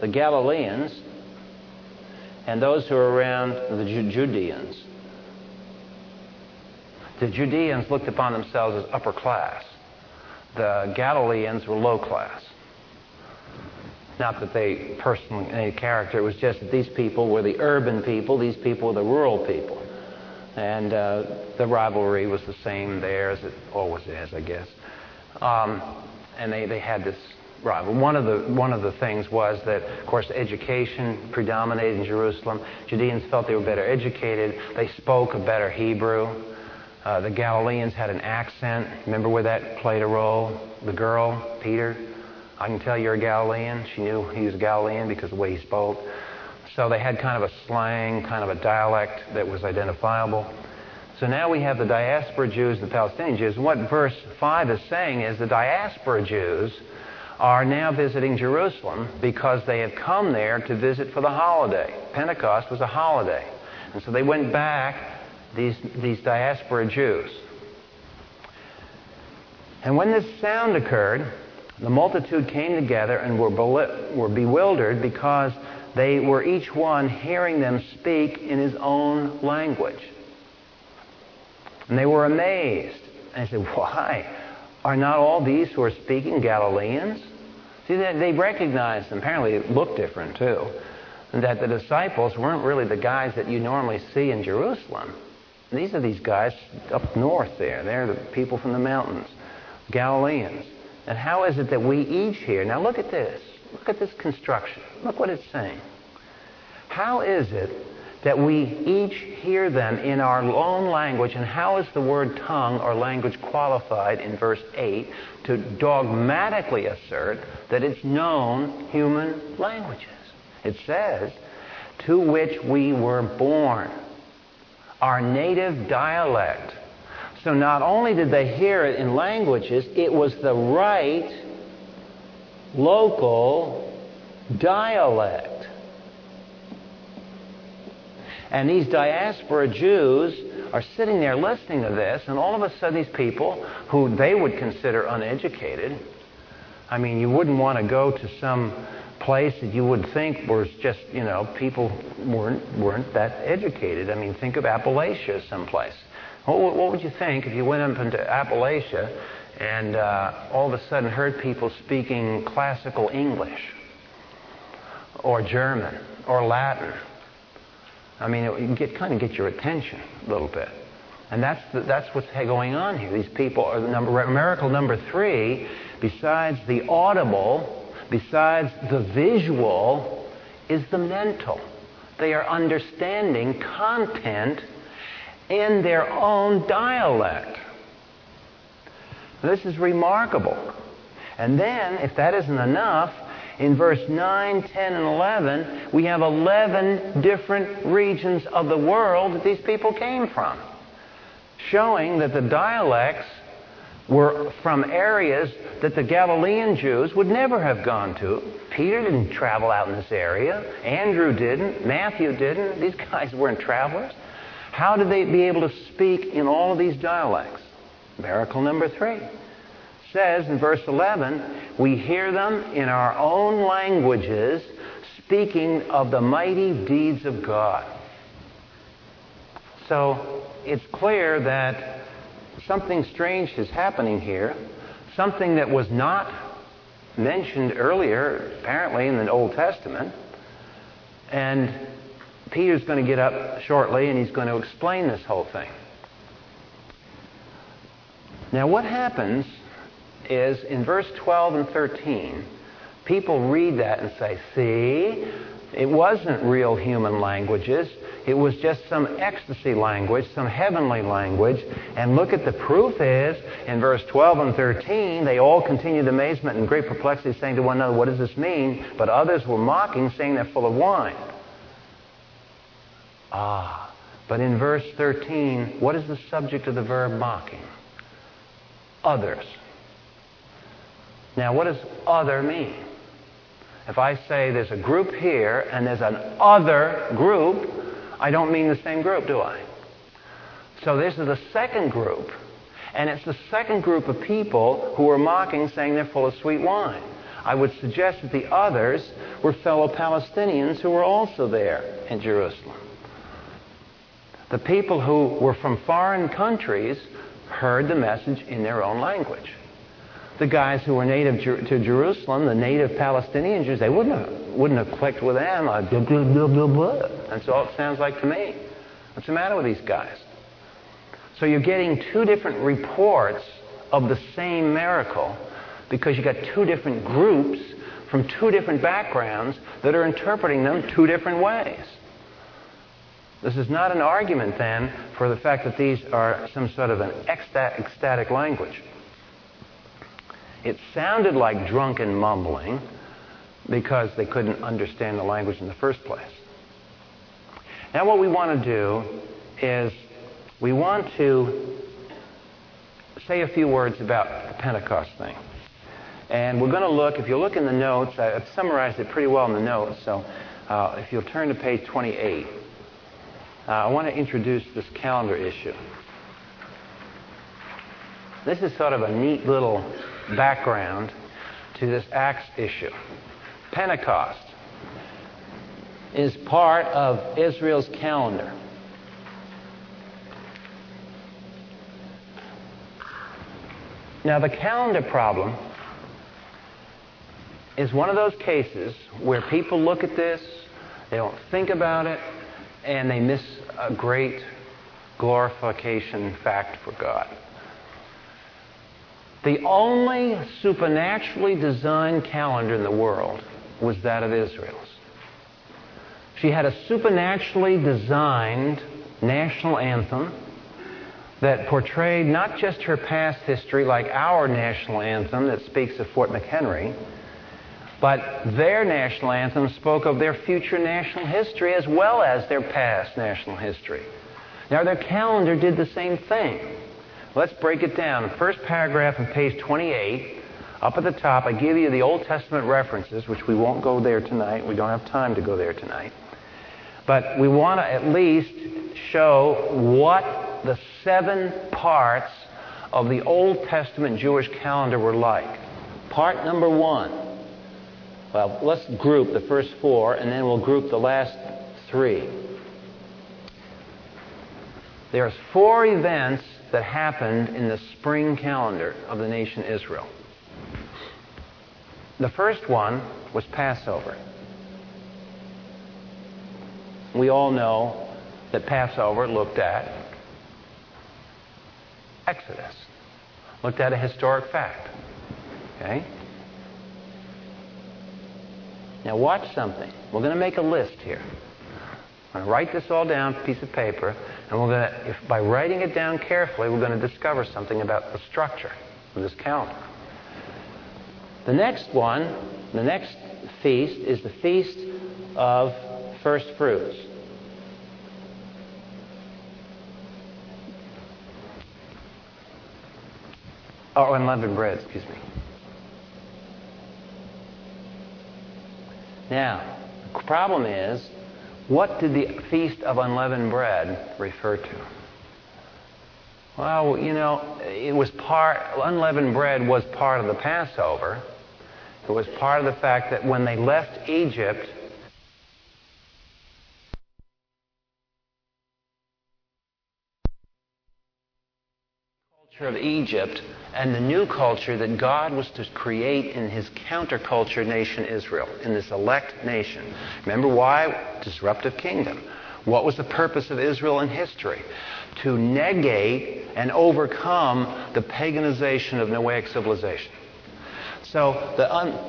the Galileans and those who are around the Judeans. The Judeans looked upon themselves as upper class. The Galileans were low class. Not that they personally, any character, it was just that these people were the urban people, these people were the rural people. And uh, the rivalry was the same there as it always is, I guess. Um, and they, they had this Right. Well, one of the one of the things was that, of course, education predominated in Jerusalem. Judeans felt they were better educated. They spoke a better Hebrew. Uh, the Galileans had an accent. Remember where that played a role? The girl, Peter. I can tell you're a Galilean. She knew he was a Galilean because of the way he spoke. So they had kind of a slang, kind of a dialect that was identifiable. So now we have the diaspora Jews and the Palestinian Jews. What verse 5 is saying is the diaspora Jews are now visiting Jerusalem because they had come there to visit for the holiday. Pentecost was a holiday. And so they went back, these, these diaspora Jews. And when this sound occurred, the multitude came together and were, were bewildered because they were each one hearing them speak in his own language. And they were amazed. And they said, Why? Are not all these who are speaking Galileans? See, they recognized them. Apparently, it looked different, too. That the disciples weren't really the guys that you normally see in Jerusalem. These are these guys up north there. They're the people from the mountains, Galileans. And how is it that we each hear? Now, look at this. Look at this construction. Look what it's saying. How is it that we each hear them in our own language, and how is the word tongue or language qualified in verse 8 to dogmatically assert that it's known human languages. It says, to which we were born, our native dialect. So not only did they hear it in languages, it was the right local dialect. And these diaspora Jews are sitting there listening to this, and all of a sudden, these people who they would consider uneducated I mean, you wouldn't want to go to some place that you would think was just, you know, people weren't, weren't that educated. I mean, think of Appalachia someplace. What, what would you think if you went up into Appalachia and uh, all of a sudden heard people speaking classical English or German or Latin? I mean, it get, kind of get your attention a little bit. And that's, the, that's what's going on here. These people are the number, miracle number three, besides the audible, besides the visual, is the mental. They are understanding content in their own dialect. This is remarkable. And then, if that isn't enough, in verse 9, 10, and 11, we have 11 different regions of the world that these people came from, showing that the dialects were from areas that the Galilean Jews would never have gone to. Peter didn't travel out in this area. Andrew didn't. Matthew didn't. These guys weren't travelers. How did they be able to speak in all of these dialects? Miracle number three says in verse 11, we hear them in our own languages speaking of the mighty deeds of God. So it's clear that something strange is happening here, something that was not mentioned earlier, apparently, in the Old Testament. And Peter's going to get up shortly and he's going to explain this whole thing. Now, what happens is in verse 12 and 13, people read that and say, see, it wasn't real human languages. It was just some ecstasy language, some heavenly language. And look at the proof is, in verse 12 and 13, they all continued amazement and great perplexity, saying to one another, What does this mean? But others were mocking, saying they're full of wine. Ah. But in verse 13, what is the subject of the verb mocking? Others. Now, what does other mean? If I say there's a group here and there's an other group, I don't mean the same group, do I? So this is the second group. And it's the second group of people who are mocking, saying they're full of sweet wine. I would suggest that the others were fellow Palestinians who were also there in Jerusalem. The people who were from foreign countries heard the message in their own language. The guys who were native to Jerusalem, the native Palestinian Jews, they wouldn't have, wouldn't have clicked with them. Like, blah, blah, blah, blah, blah. That's all it sounds like to me. What's the matter with these guys? So you're getting two different reports of the same miracle because you got two different groups from two different backgrounds that are interpreting them two different ways. This is not an argument, then, for the fact that these are some sort of an ecstatic language. It sounded like drunken mumbling because they couldn't understand the language in the first place. Now, what we want to do is we want to say a few words about the Pentecost thing. And we're going to look, if you look in the notes, I've summarized it pretty well in the notes, so uh, if you'll turn to page 28. Uh, I want to introduce this calendar issue. This is sort of a neat little background to this Acts issue. Pentecost is part of Israel's calendar. Now, the calendar problem is one of those cases where people look at this, they don't think about it, and they miss a great glorification fact for God. The only supernaturally designed calendar in the world was that of Israel's. She had a supernaturally designed national anthem that portrayed not just her past history like our national anthem that speaks of Fort McHenry, but their national anthem spoke of their future national history as well as their past national history. Now, their calendar did the same thing. Let's break it down. The first paragraph on page 28, up at the top, I give you the Old Testament references, which we won't go there tonight. We don't have time to go there tonight. But we want to at least show what the seven parts of the Old Testament Jewish calendar were like. Part number one. Well, let's group the first four, and then we'll group the last three. There's four events that happened in the spring calendar of the nation Israel. The first one was Passover. We all know that Passover looked at Exodus, looked at a historic fact. Okay? Now watch something. We're going to make a list here. I'm going to write this all down, piece of paper, and we're going to, if by writing it down carefully, we're going to discover something about the structure of this calendar. The next one, the next feast, is the feast of first fruits. Oh, unleavened bread, excuse me. Now, the problem is, what did the Feast of Unleavened Bread refer to? Well, you know, it was part, unleavened bread was part of the Passover. It was part of the fact that when they left Egypt, culture of Egypt and the new culture that God was to create in his counterculture nation Israel, in this elect nation. Remember why? Disruptive kingdom. What was the purpose of Israel in history? To negate and overcome the paganization of Noahic civilization. So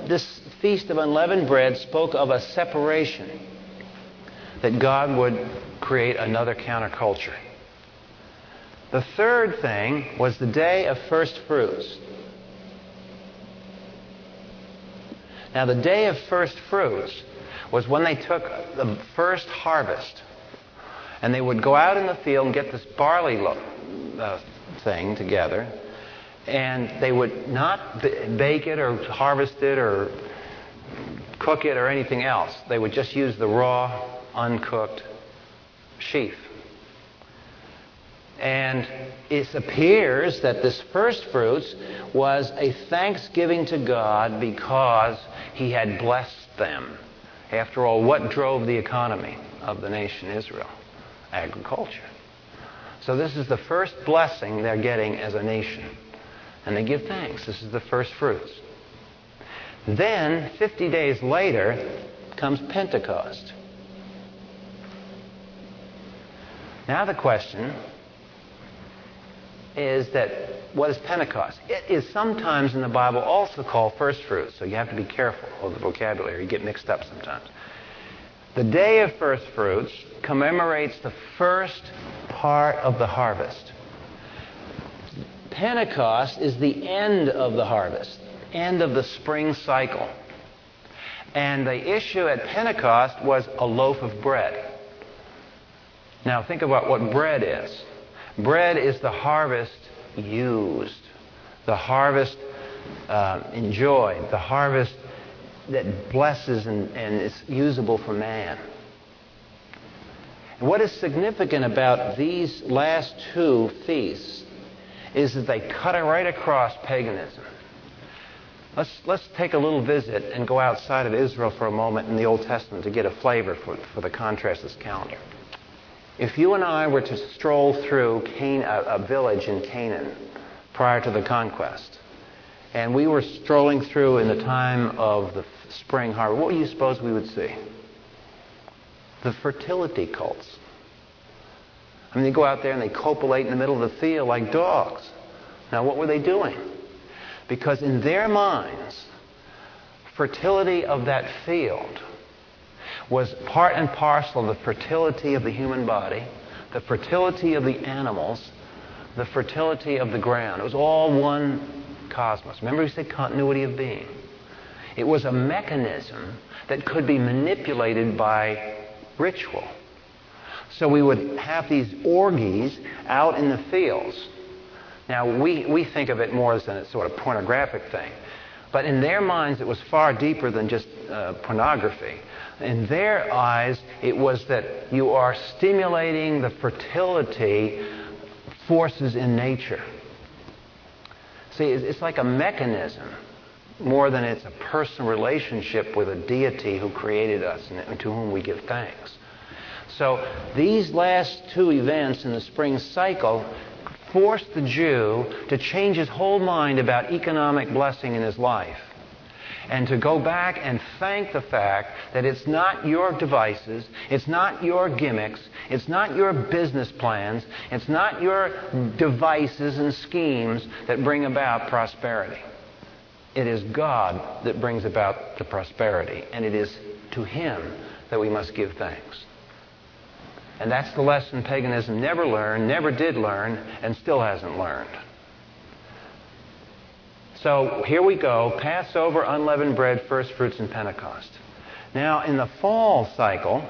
this feast of unleavened bread spoke of a separation that God would create another counterculture. The third thing was the day of first fruits. Now, the day of first fruits was when they took the first harvest and they would go out in the field and get this barley lo- uh, thing together and they would not bake it or harvest it or cook it or anything else. They would just use the raw, uncooked sheaf. And it appears that this first fruits was a thanksgiving to God because He had blessed them. After all, what drove the economy of the nation Israel? Agriculture. So this is the first blessing they're getting as a nation. And they give thanks. This is the first fruits. Then, 50 days later, comes Pentecost. Now the question is that what is Pentecost? It is sometimes in the Bible also called first fruits, so you have to be careful of the vocabulary. You get mixed up sometimes. The day of first fruits commemorates the first part of the harvest. Pentecost is the end of the harvest, end of the spring cycle. And the issue at Pentecost was a loaf of bread. Now think about what bread is. Bread is the harvest used, the harvest uh, enjoyed, the harvest that blesses and, and is usable for man. And what is significant about these last two feasts is that they cut it right across paganism. Let's, let's take a little visit and go outside of Israel for a moment in the Old Testament to get a flavor for, for the contrast of this calendar. If you and I were to stroll through Can- a, village in Canaan prior to the conquest, and we were strolling through in the time of the spring harvest, what do you suppose we would see? The fertility cults. I mean, they go out there and they copulate in the middle of the field like dogs. Now, what were they doing? Because in their minds, fertility of that field was part and parcel of the fertility of the human body, the fertility of the animals, the fertility of the ground. It was all one cosmos. Remember, we said continuity of being. It was a mechanism that could be manipulated by ritual. So we would have these orgies out in the fields. Now, we, we think of it more as a sort of pornographic thing. But in their minds, it was far deeper than just uh, pornography. In their eyes, it was that you are stimulating the fertility forces in nature. See, it's like a mechanism. more than it's a personal relationship with a deity who created us and to whom we give thanks. So these last two events in the spring cycle forced the Jew to change his whole mind about economic blessing in his life and to go back and thank the fact that it's not your devices, it's not your gimmicks, it's not your business plans, it's not your devices and schemes that bring about prosperity. It is God that brings about the prosperity, and it is to Him that we must give thanks. And that's the lesson paganism never learned, never did learn, and still hasn't learned. So here we go Passover, unleavened bread, first fruits, and Pentecost. Now, in the fall cycle,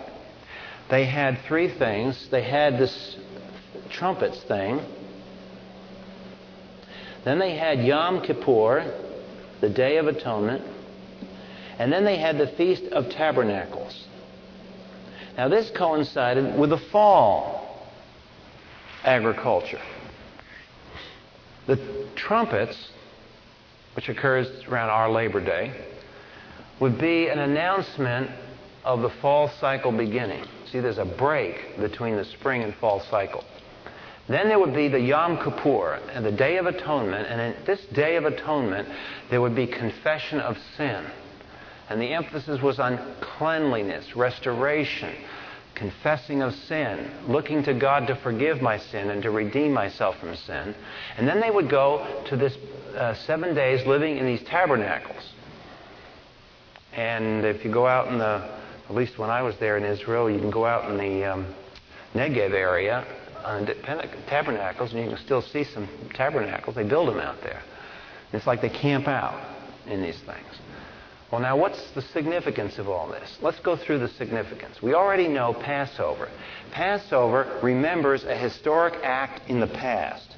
they had three things. They had this trumpets thing. Then they had Yom Kippur, the Day of Atonement. And then they had the Feast of Tabernacles. Now, this coincided with the fall agriculture. The trumpets which occurs around our Labor Day, would be an announcement of the fall cycle beginning. See, there's a break between the spring and fall cycle. Then there would be the Yom Kippur and the Day of Atonement, and in this Day of Atonement, there would be confession of sin. And the emphasis was on cleanliness, restoration, confessing of sin, looking to God to forgive my sin and to redeem myself from sin. And then they would go to this uh, seven days living in these tabernacles. And if you go out in the, at least when I was there in Israel, you can go out in the um, Negev area on the tabernacles, and you can still see some tabernacles. They build them out there. It's like they camp out in these things. Well, now, what's the significance of all this? Let's go through the significance. We already know Passover. Passover remembers a historic act in the past,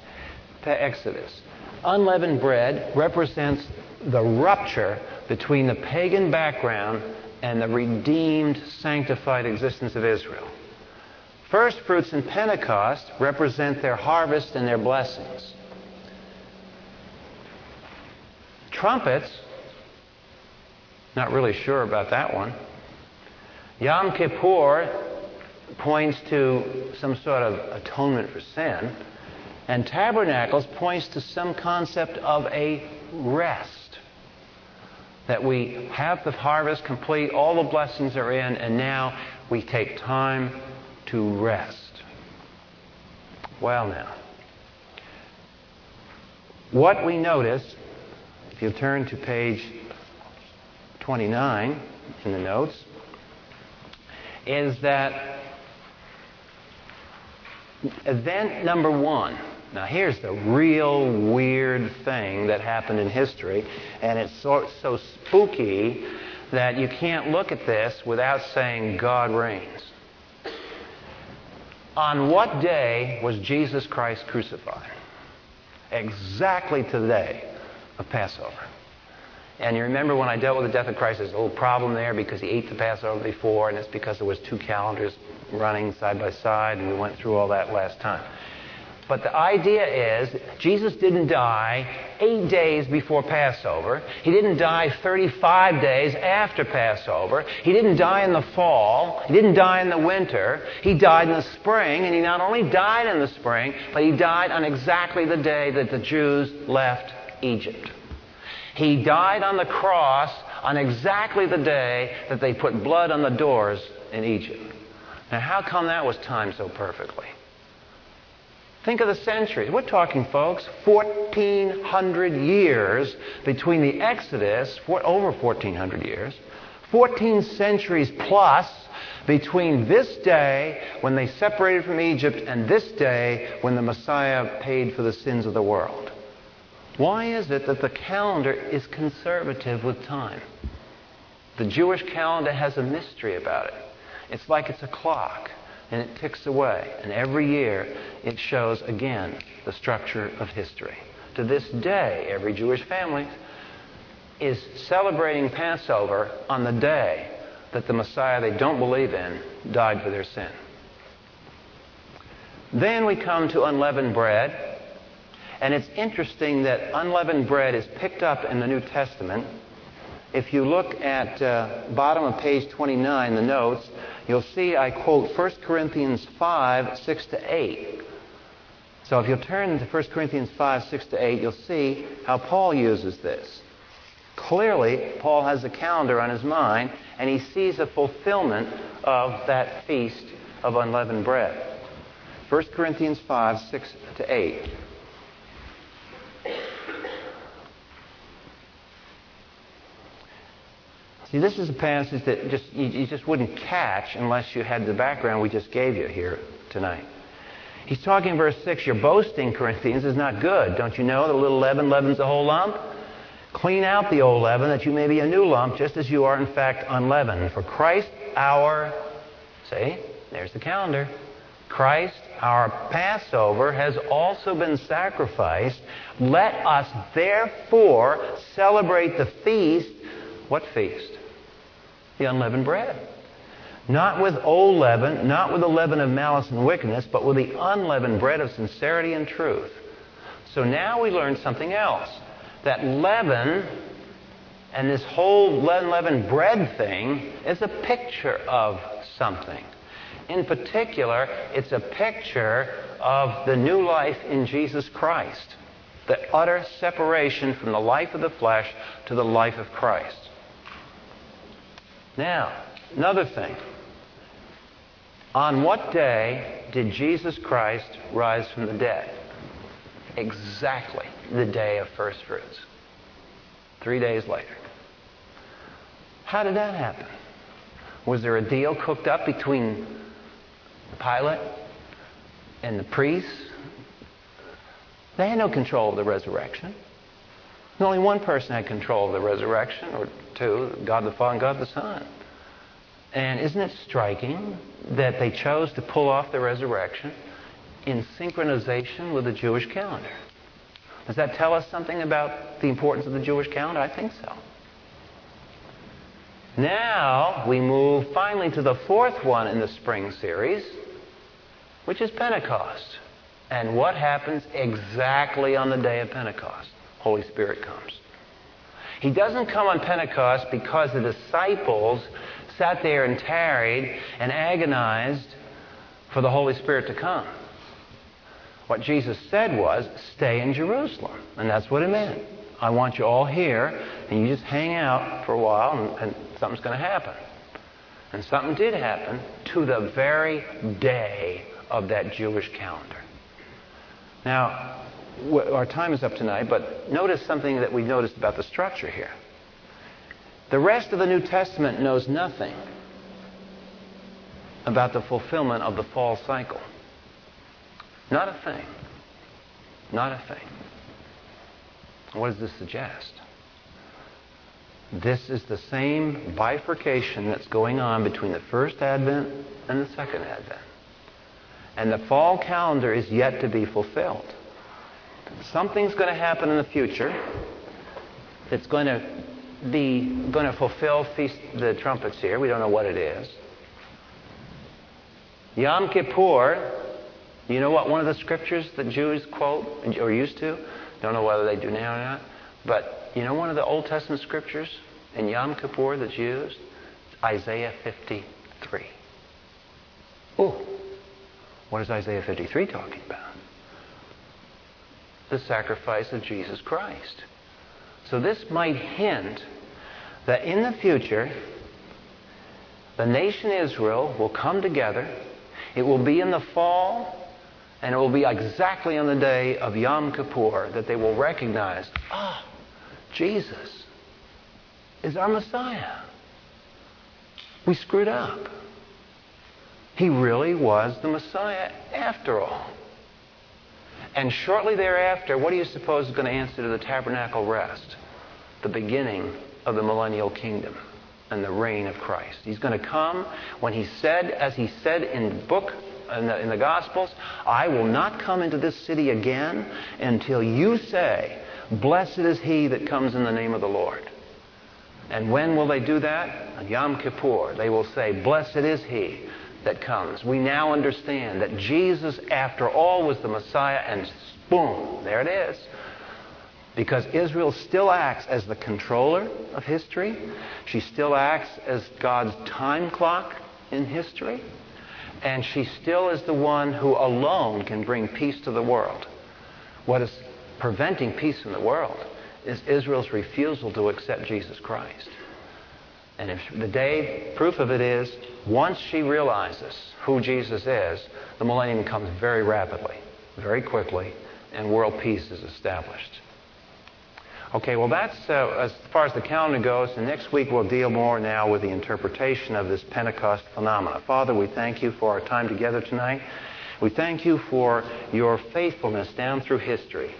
the Exodus unleavened bread represents the rupture between the pagan background and the redeemed, sanctified existence of Israel. First fruits in Pentecost represent their harvest and their blessings. Trumpets, not really sure about that one. Yom Kippur points to some sort of atonement for sin. And tabernacles points to some concept of a rest. That we have the harvest complete, all the blessings are in, and now we take time to rest. Well, now, what we notice, if you turn to page 29 in the notes, is that event number one now, here's the real weird thing that happened in history, and it's so, so spooky that you can't look at this without saying God reigns. On what day was Jesus Christ crucified? Exactly to the day of Passover. And you remember when I dealt with the death of Christ, there's a little problem there because he ate the Passover before, and it's because there was two calendars running side by side, and we went through all that last time. But the idea is Jesus didn't die eight days before Passover. He didn't die 35 days after Passover. He didn't die in the fall. He didn't die in the winter. He died in the spring. And he not only died in the spring, but he died on exactly the day that the Jews left Egypt. He died on the cross on exactly the day that they put blood on the doors in Egypt. Now, how come that was timed so perfectly? Think of the centuries. We're talking, folks, 1,400 years between the Exodus, over 1,400 years, 14 centuries plus between this day when they separated from Egypt and this day when the Messiah paid for the sins of the world. Why is it that the calendar is conservative with time? The Jewish calendar has a mystery about it. It's like it's a clock and it ticks away. And every year it shows again the structure of history. To this day, every Jewish family is celebrating Passover on the day that the Messiah they don't believe in died for their sin. Then we come to unleavened bread. And it's interesting that unleavened bread is picked up in the New Testament if you look at uh, bottom of page 29, the notes, you'll see I quote 1 Corinthians 5, 6 to 8. So if you'll turn to 1 Corinthians 5, 6 to 8, you'll see how Paul uses this. Clearly, Paul has a calendar on his mind, and he sees a fulfillment of that feast of unleavened bread. 1 Corinthians 5, 6 to 8. See, this is a passage that just you, you just wouldn't catch unless you had the background we just gave you here tonight. He's talking in verse 6, your boasting, Corinthians, is not good. Don't you know that a little leaven leavens the whole lump? Clean out the old leaven that you may be a new lump, just as you are in fact unleavened. For Christ our, see, there's the calendar. Christ our Passover has also been sacrificed. Let us therefore celebrate the feast. What feast? the unleavened bread. Not with old leaven, not with the leaven of malice and wickedness, but with the unleavened bread of sincerity and truth. So now we learn something else. That leaven and this whole unleavened bread thing is a picture of something. In particular, it's a picture of the new life in Jesus Christ. The utter separation from the life of the flesh to the life of Christ. Now, another thing. On what day did Jesus Christ rise from the dead? Exactly the day of first fruits. Three days later. How did that happen? Was there a deal cooked up between Pilate and the priests? They had no control of the resurrection. Only one person had control of the resurrection, or two God the Father and God the Son. And isn't it striking that they chose to pull off the resurrection in synchronization with the Jewish calendar? Does that tell us something about the importance of the Jewish calendar? I think so. Now we move finally to the fourth one in the spring series, which is Pentecost. And what happens exactly on the day of Pentecost? Holy Spirit comes. He doesn't come on Pentecost because the disciples sat there and tarried and agonized for the Holy Spirit to come. What Jesus said was, stay in Jerusalem. And that's what it meant. I want you all here, and you just hang out for a while, and, and something's going to happen. And something did happen to the very day of that Jewish calendar. Now, our time is up tonight, but notice something that we noticed about the structure here. The rest of the New Testament knows nothing about the fulfillment of the fall cycle. Not a thing. Not a thing. What does this suggest? This is the same bifurcation that's going on between the first advent and the second advent. And the fall calendar is yet to be fulfilled. Something's going to happen in the future that's going to be going to fulfill feast the trumpets here. We don't know what it is. Yom Kippur. You know what one of the scriptures that Jews quote or used to? Don't know whether they do now or not. But you know one of the Old Testament scriptures in Yom Kippur that's used? Isaiah 53. Oh, what is Isaiah 53 talking about? the sacrifice of Jesus Christ. So this might hint that in the future, the nation Israel will come together. It will be in the fall, and it will be exactly on the day of Yom Kippur that they will recognize, ah, oh, Jesus is our Messiah. We screwed up. He really was the Messiah after all. And shortly thereafter, what do you suppose is going to answer to the tabernacle rest? The beginning of the millennial kingdom and the reign of Christ. He's going to come when he said, as he said in book, in the, in the Gospels, I will not come into this city again until you say, Blessed is he that comes in the name of the Lord. And when will they do that? On Yom Kippur. They will say, Blessed is he that comes. We now understand that Jesus, after all, was the Messiah, and boom, there it is. Because Israel still acts as the controller of history. She still acts as God's time clock in history. And she still is the one who alone can bring peace to the world. What is preventing peace in the world is Israel's refusal to accept Jesus Christ. And if the day proof of it is, once she realizes who Jesus is, the millennium comes very rapidly, very quickly, and world peace is established. Okay, well, that's uh, as far as the calendar goes. And next week we'll deal more now with the interpretation of this Pentecost phenomena. Father, we thank you for our time together tonight. We thank you for your faithfulness down through history.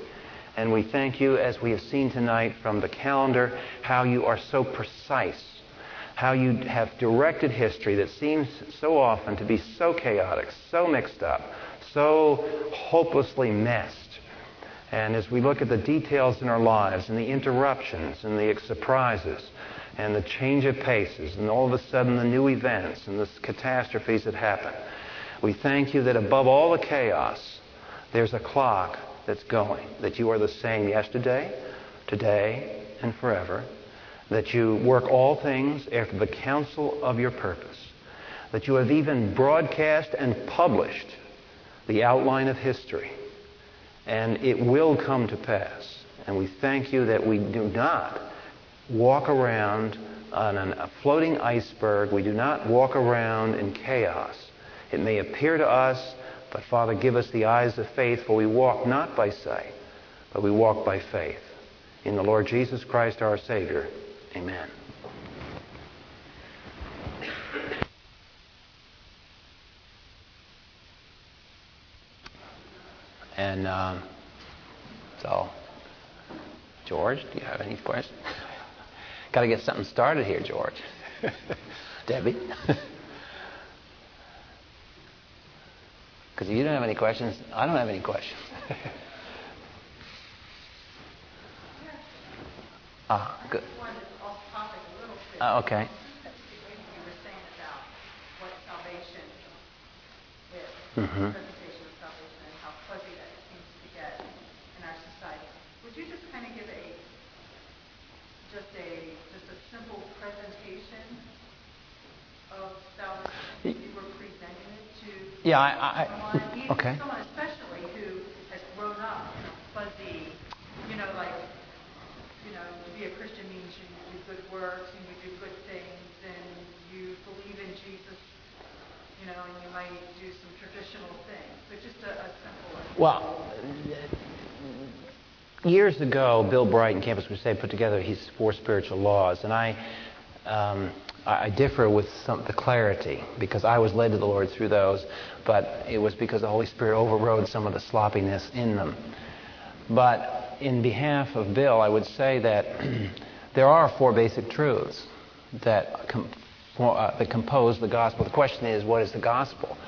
And we thank you, as we have seen tonight from the calendar, how you are so precise, how you have directed history that seems so often to be so chaotic, so mixed up, so hopelessly messed. And as we look at the details in our lives and the interruptions and the surprises and the change of paces and all of a sudden the new events and the catastrophes that happen, we thank you that above all the chaos, there's a clock that's going, that you are the same yesterday, today, and forever, that you work all things after the counsel of your purpose, that you have even broadcast and published the outline of history and it will come to pass. And we thank you that we do not walk around on an, a floating iceberg. We do not walk around in chaos. It may appear to us, but Father, give us the eyes of faith, for we walk not by sight, but we walk by faith. In the Lord Jesus Christ our Savior. Amen. And um, so, George, do you have any questions? [laughs] Got to get something started here, George. [laughs] Debbie? [laughs] Because if you don't have any questions, I don't have any questions. ah, good. Uh, okay. Mm-hmm. Yeah, I, I okay. Someone especially who has grown up fuzzy, you know, like, you know, to be a Christian means you do good works and you do good things and you believe in Jesus, you know, and you might do some traditional things, but just a, a simple. Well, years ago, Bill Bright and Campus Crusade put together his four spiritual laws, and I. Um, I differ with some the clarity because I was led to the Lord through those, but it was because the Holy Spirit overrode some of the sloppiness in them. But in behalf of Bill, I would say that [clears throat] there are four basic truths that, com- for, uh, that compose the gospel. The question is, what is the gospel?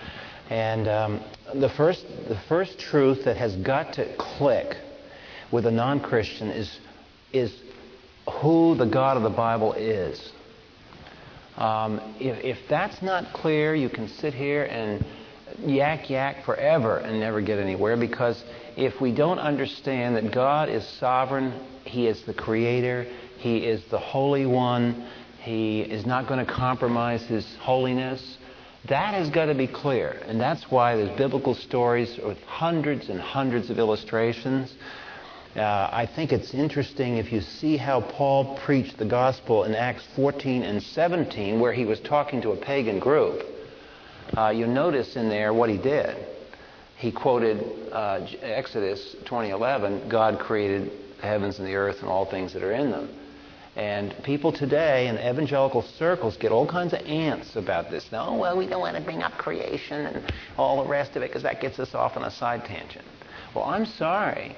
And um, the first, the first truth that has got to click with a non-Christian is is who the God of the Bible is. Um, if, if that's not clear, you can sit here and yak yak forever and never get anywhere because if we don't understand that God is sovereign, He is the creator, He is the Holy One, He is not going to compromise His holiness, that has got to be clear. And that's why there's biblical stories with hundreds and hundreds of illustrations uh, I think it's interesting if you see how Paul preached the gospel in Acts 14 and 17, where he was talking to a pagan group. Uh, you notice in there what he did. He quoted uh, Exodus 20:11, God created the heavens and the earth and all things that are in them. And people today in evangelical circles get all kinds of ants about this. Oh, well, we don't want to bring up creation and all the rest of it because that gets us off on a side tangent. Well, I'm sorry.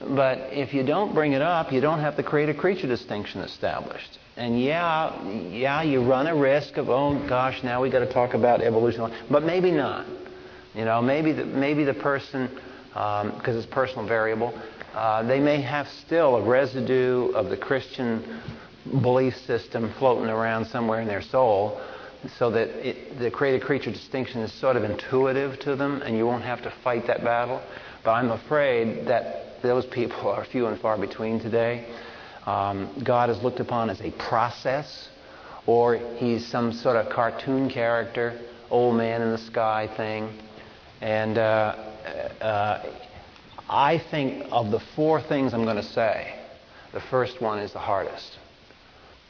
But if you don't bring it up, you don't have the creator creature distinction established. And yeah, yeah, you run a risk of, oh gosh, now we got to talk about evolution. But maybe not. You know, maybe the, maybe the person, because um, it's personal variable, uh, they may have still a residue of the Christian belief system floating around somewhere in their soul, so that it, the creator creature distinction is sort of intuitive to them, and you won't have to fight that battle. But I'm afraid that those people are few and far between today. Um, God is looked upon as a process, or he's some sort of cartoon character, old man in the sky thing. And uh, uh, I think of the four things I'm going to say, the first one is the hardest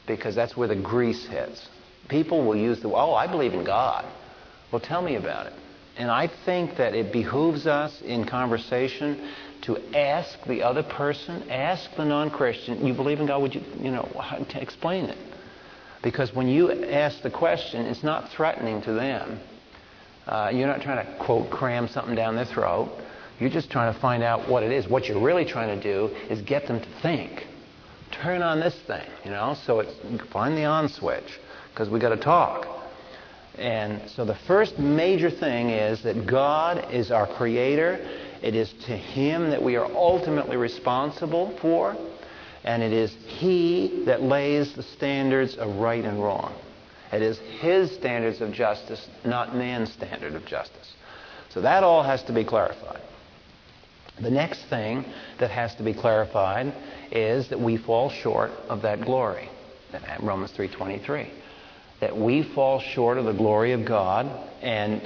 because that's where the grease hits. People will use the, oh, I believe in God. Well, tell me about it. And I think that it behooves us in conversation to ask the other person, ask the non-Christian, you believe in God? Would you, you know, explain it? Because when you ask the question, it's not threatening to them. Uh, you're not trying to, quote, cram something down their throat. You're just trying to find out what it is. What you're really trying to do is get them to think. Turn on this thing, you know, so it's, find the on switch, because we've got to talk. And so the first major thing is that God is our creator. It is to Him that we are ultimately responsible for. And it is He that lays the standards of right and wrong. It is His standards of justice, not man's standard of justice. So that all has to be clarified. The next thing that has to be clarified is that we fall short of that glory. Romans 3:23 that we fall short of the glory of God, and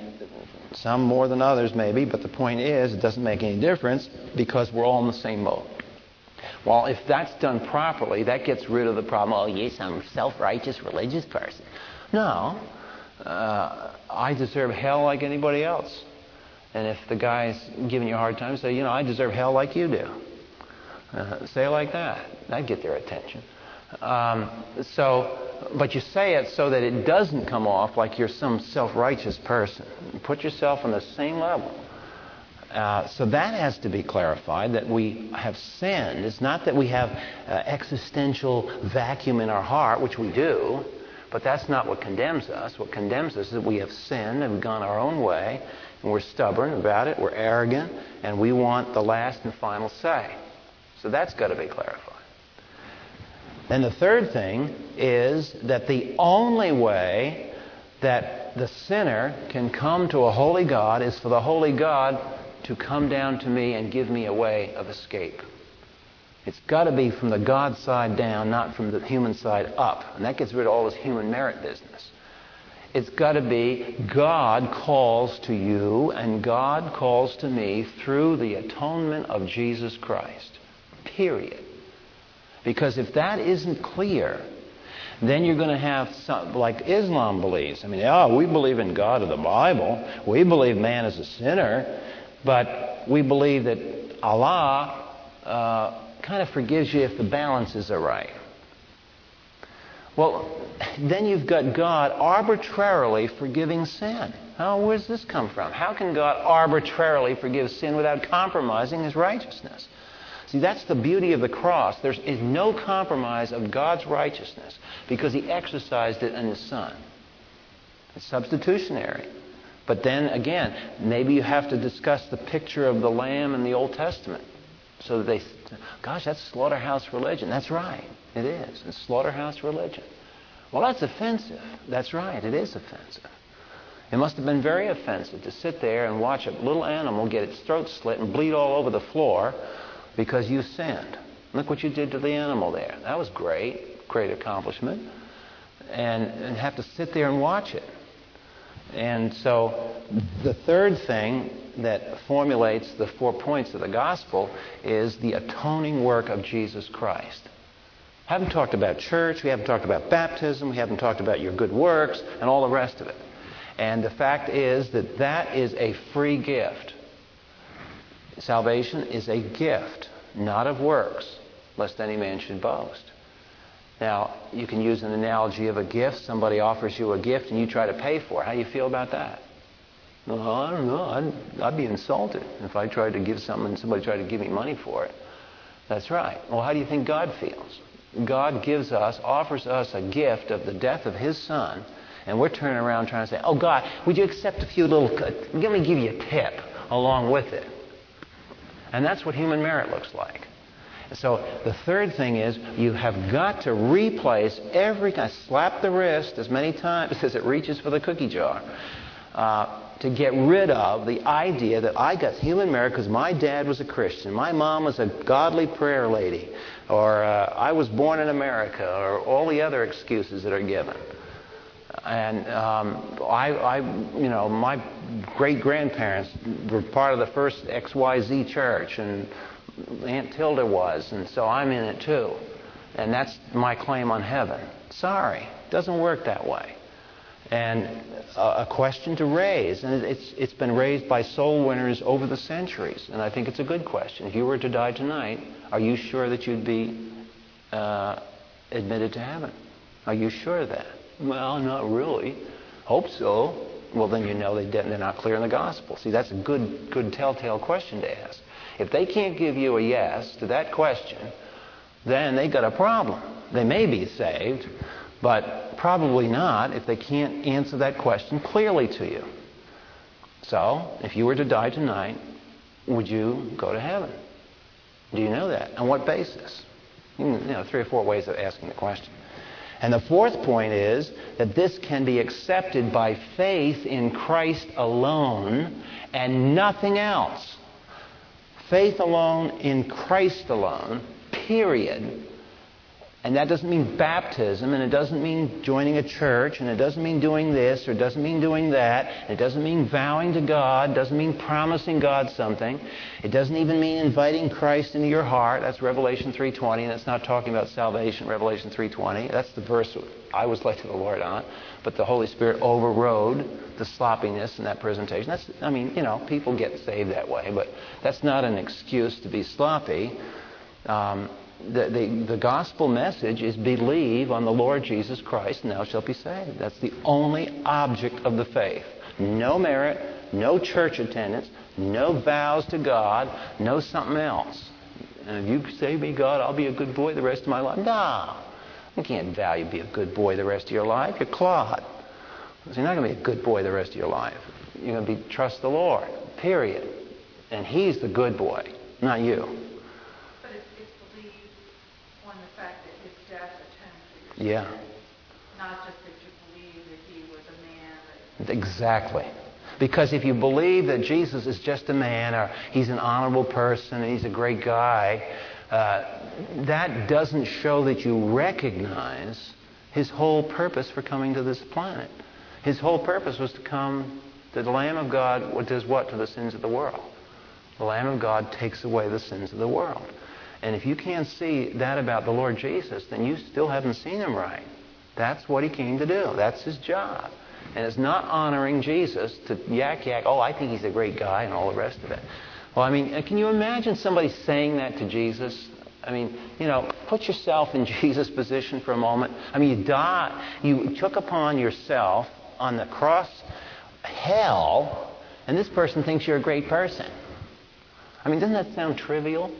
some more than others maybe, but the point is it doesn't make any difference because we're all in the same boat. Well, if that's done properly, that gets rid of the problem. Oh, yes, I'm a self-righteous religious person. No, uh, I deserve hell like anybody else. And if the guy's giving you a hard time, say, you know, I deserve hell like you do. Uh, say it like that. That'd get their attention. Um, so, but you say it so that it doesn't come off like you're some self-righteous person. Put yourself on the same level. Uh, so that has to be clarified that we have sinned. It's not that we have uh, existential vacuum in our heart, which we do, but that's not what condemns us. What condemns us is that we have sinned and we've gone our own way, and we're stubborn about it, we're arrogant, and we want the last and final say. So that's got to be clarified. And the third thing is that the only way that the sinner can come to a holy God is for the holy God to come down to me and give me a way of escape. It's got to be from the God side down, not from the human side up. And that gets rid of all this human merit business. It's got to be God calls to you and God calls to me through the atonement of Jesus Christ. Period. Because if that isn't clear, then you're going to have some, like Islam believes. I mean, oh, we believe in God of the Bible. We believe man is a sinner. But we believe that Allah uh, kind of forgives you if the balances are right. Well, [laughs] then you've got God arbitrarily forgiving sin. Oh, does this come from? How can God arbitrarily forgive sin without compromising his righteousness? See, that's the beauty of the cross. There is no compromise of God's righteousness because he exercised it in his Son. It's substitutionary. But then again, maybe you have to discuss the picture of the Lamb in the Old Testament. So that they, gosh, that's slaughterhouse religion. That's right. It is. It's slaughterhouse religion. Well, that's offensive. That's right. It is offensive. It must have been very offensive to sit there and watch a little animal get its throat slit and bleed all over the floor because you sinned. Look what you did to the animal there. That was great, great accomplishment. And, and have to sit there and watch it. And so the third thing that formulates the four points of the gospel is the atoning work of Jesus Christ. We haven't talked about church, we haven't talked about baptism, we haven't talked about your good works, and all the rest of it. And the fact is that that is a free gift. Salvation is a gift, not of works, lest any man should boast. Now, you can use an analogy of a gift. Somebody offers you a gift and you try to pay for it. How do you feel about that? Well, I don't know. I'd, I'd be insulted if I tried to give something and somebody tried to give me money for it. That's right. Well, how do you think God feels? God gives us, offers us a gift of the death of His Son, and we're turning around trying to say, "Oh God, would you accept a few little? Let me give you a tip along with it." And that's what human merit looks like. So the third thing is you have got to replace every time, slap the wrist as many times [laughs] as it reaches for the cookie jar. Uh, to get rid of the idea that I got human merit because my dad was a Christian, my mom was a godly prayer lady, or uh, I was born in America, or all the other excuses that are given. And um, I, I, you know, my great grandparents were part of the first XYZ church, and Aunt Tilda was, and so I'm in it too. And that's my claim on heaven. Sorry, doesn't work that way. And a question to raise, and it's, it's been raised by soul winners over the centuries, and I think it's a good question. If you were to die tonight, are you sure that you'd be uh, admitted to heaven? Are you sure of that? Well, not really. Hope so. Well, then you know they they're not clear in the gospel. See, that's a good, good telltale question to ask. If they can't give you a yes to that question, then they've got a problem. They may be saved, but probably not if they can't answer that question clearly to you. So, if you were to die tonight, would you go to heaven? Do you know that? On what basis? Hmm, you know, three or four ways of asking the question. And the fourth point is that this can be accepted by faith in Christ alone and nothing else. Faith alone in Christ alone, period. And that doesn't mean baptism, and it doesn't mean joining a church, and it doesn't mean doing this, or it doesn't mean doing that. It doesn't mean vowing to God, it doesn't mean promising God something. It doesn't even mean inviting Christ into your heart. That's Revelation 3.20, and that's not talking about salvation, Revelation 3.20. That's the verse I was led to the Lord on. But the Holy Spirit overrode the sloppiness in that presentation. That's, I mean, you know, people get saved that way, but that's not an excuse to be sloppy. Um, the, the, the, gospel message is believe on the Lord Jesus Christ and thou shalt be saved. That's the only object of the faith. No merit, no church attendance, no vows to God, no something else. And if you save me, God, I'll be a good boy the rest of my life. No. You can't vow you be a good boy the rest of your life. You're clod. So you're not going to be a good boy the rest of your life. You're going to be trust the Lord. Period. And He's the good boy, not you. Yeah. Not just that you believe that he was a man. Exactly. Because if you believe that Jesus is just a man or he's an honorable person and he's a great guy, uh, that doesn't show that you recognize his whole purpose for coming to this planet. His whole purpose was to come, the Lamb of God does what to the sins of the world? The Lamb of God takes away the sins of the world. And if you can't see that about the Lord Jesus, then you still haven't seen him right. That's what he came to do. That's his job. And it's not honoring Jesus to yak yak, oh, I think he's a great guy, and all the rest of it. Well, I mean, uh, can you imagine somebody saying that to Jesus? I mean, you know, put yourself in [laughs] Jesus' position for a moment. I mean, you die, you took upon yourself on the cross hell, and this person thinks you're a great person. I mean, doesn't that sound trivial?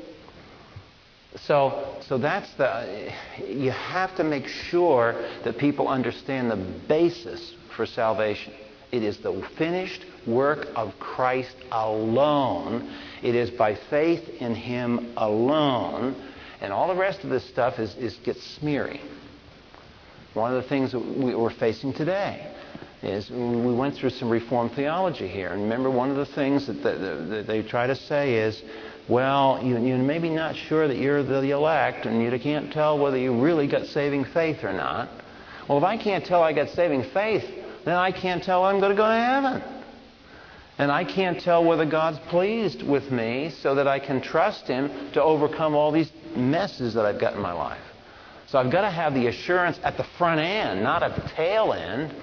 So, so that's the, you have to make sure that people understand the basis for salvation. It is the finished work of Christ alone. It is by faith in Him alone. And all the rest of this stuff is, is gets smeary. One of the things that we, we're facing today is we went through some Reformed theology here. And remember, one of the things that, that they try to say is well, you, you're maybe not sure that you're the elect, and you can't tell whether you really got saving faith or not. Well, if I can't tell I got saving faith, then I can't tell I'm going to go to heaven. And I can't tell whether God's pleased with me so that I can trust Him to overcome all these messes that I've got in my life. So I've got to have the assurance at the front end, not at the tail end.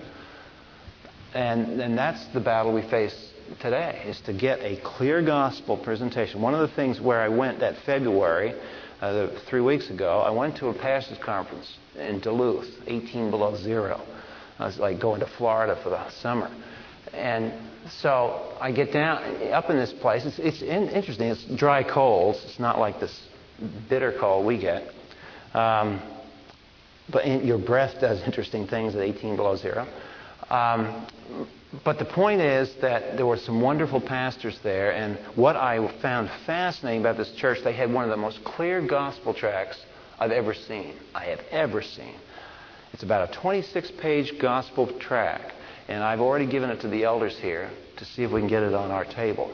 And, and that's the battle we face today is to get a clear gospel presentation. One of the things where I went that February, uh, three weeks ago, I went to a pastors conference in Duluth, 18 below zero. I was like going to Florida for the summer. And so I get down up in this place. It's, it's in, interesting. It's dry cold. It's not like this bitter cold we get. Um, but your breath does interesting things at 18 below zero. Um, but the point is that there were some wonderful pastors there, and what I found fascinating about this church, they had one of the most clear gospel tracts I've ever seen. I have ever seen. It's about a 26 page gospel tract, And I've already given it to the elders here to see if we can get it on our table.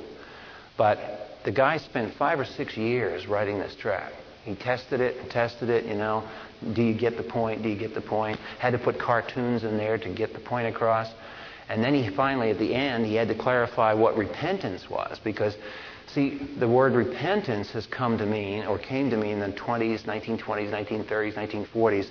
But the guy spent five or six years writing this tract. He tested it and tested it, you know. Do you get the point? Do you get the point? Had to put cartoons in there to get the point across. And then he finally, at the end, he had to clarify what repentance was because See, the word repentance has come to mean, or came to mean in the 20s, 1920s, 1930s, 1940s.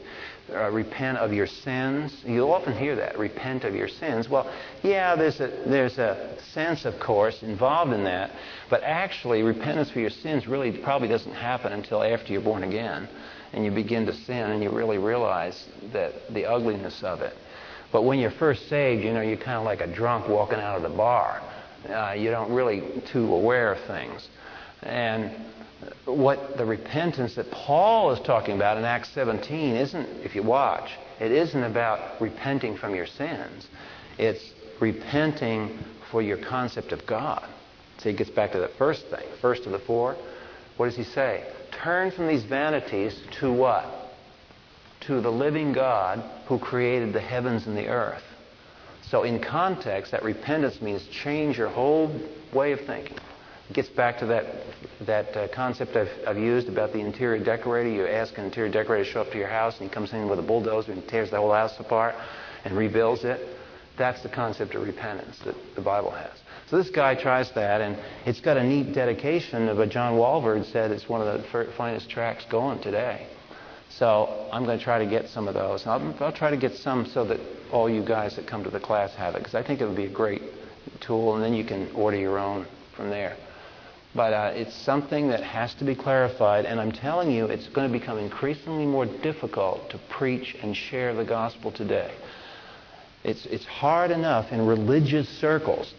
Uh, repent of your sins. You'll often hear that. Repent of your sins. Well, yeah, there's a, there's a sense, of course, involved in that. But actually, repentance for your sins really probably doesn't happen until after you're born again and you begin to sin and you really realize that the ugliness of it. But when you're first saved, you know, you're kind of like a drunk walking out of the bar uh, you don't really too aware of things. And what the repentance that Paul is talking about in Acts 17 isn't, if you watch, it isn't about repenting from your sins. It's repenting for your concept of God. So he gets back to the first thing, first of the four. What does he say? Turn from these vanities to what? To the living God who created the heavens and the earth. So, in context, that repentance means change your whole way of thinking. It gets back to that, that uh, concept I've, I've used about the interior decorator. You ask an interior decorator to show up to your house, and he comes in with a bulldozer and tears the whole house apart and rebuilds it. That's the concept of repentance that the Bible has. So this guy tries that, and it's got a neat dedication of what John Walvoord said it's one of the finest tracks going today. So I'm going to try to get some of those. I'll, I'll, try to get some so that all you guys that come to the class have it, because I think it would be a great tool, and then you can order your own from there. But uh, it's something that has to be clarified, and I'm telling you, it's going to become increasingly more difficult to preach and share the gospel today. It's, it's hard enough in religious circles,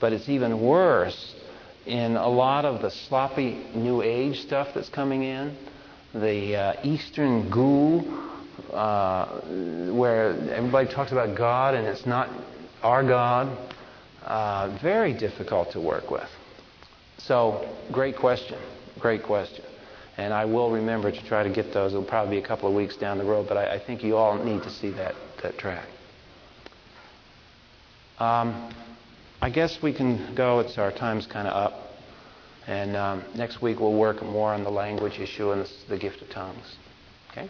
but it's even worse in a lot of the sloppy New Age stuff that's coming in the uh, Eastern goo, uh, where everybody talks about God and it's not our God, uh, very difficult to work with. So, great question. Great question. And I will remember to try to get those. It'll probably be a couple of weeks down the road, but I, I think you all need to see that, that track. Um, I guess we can go. It's our time's kind of up. And um, next week we'll work more on the language issue and the, the gift of tongues. Okay?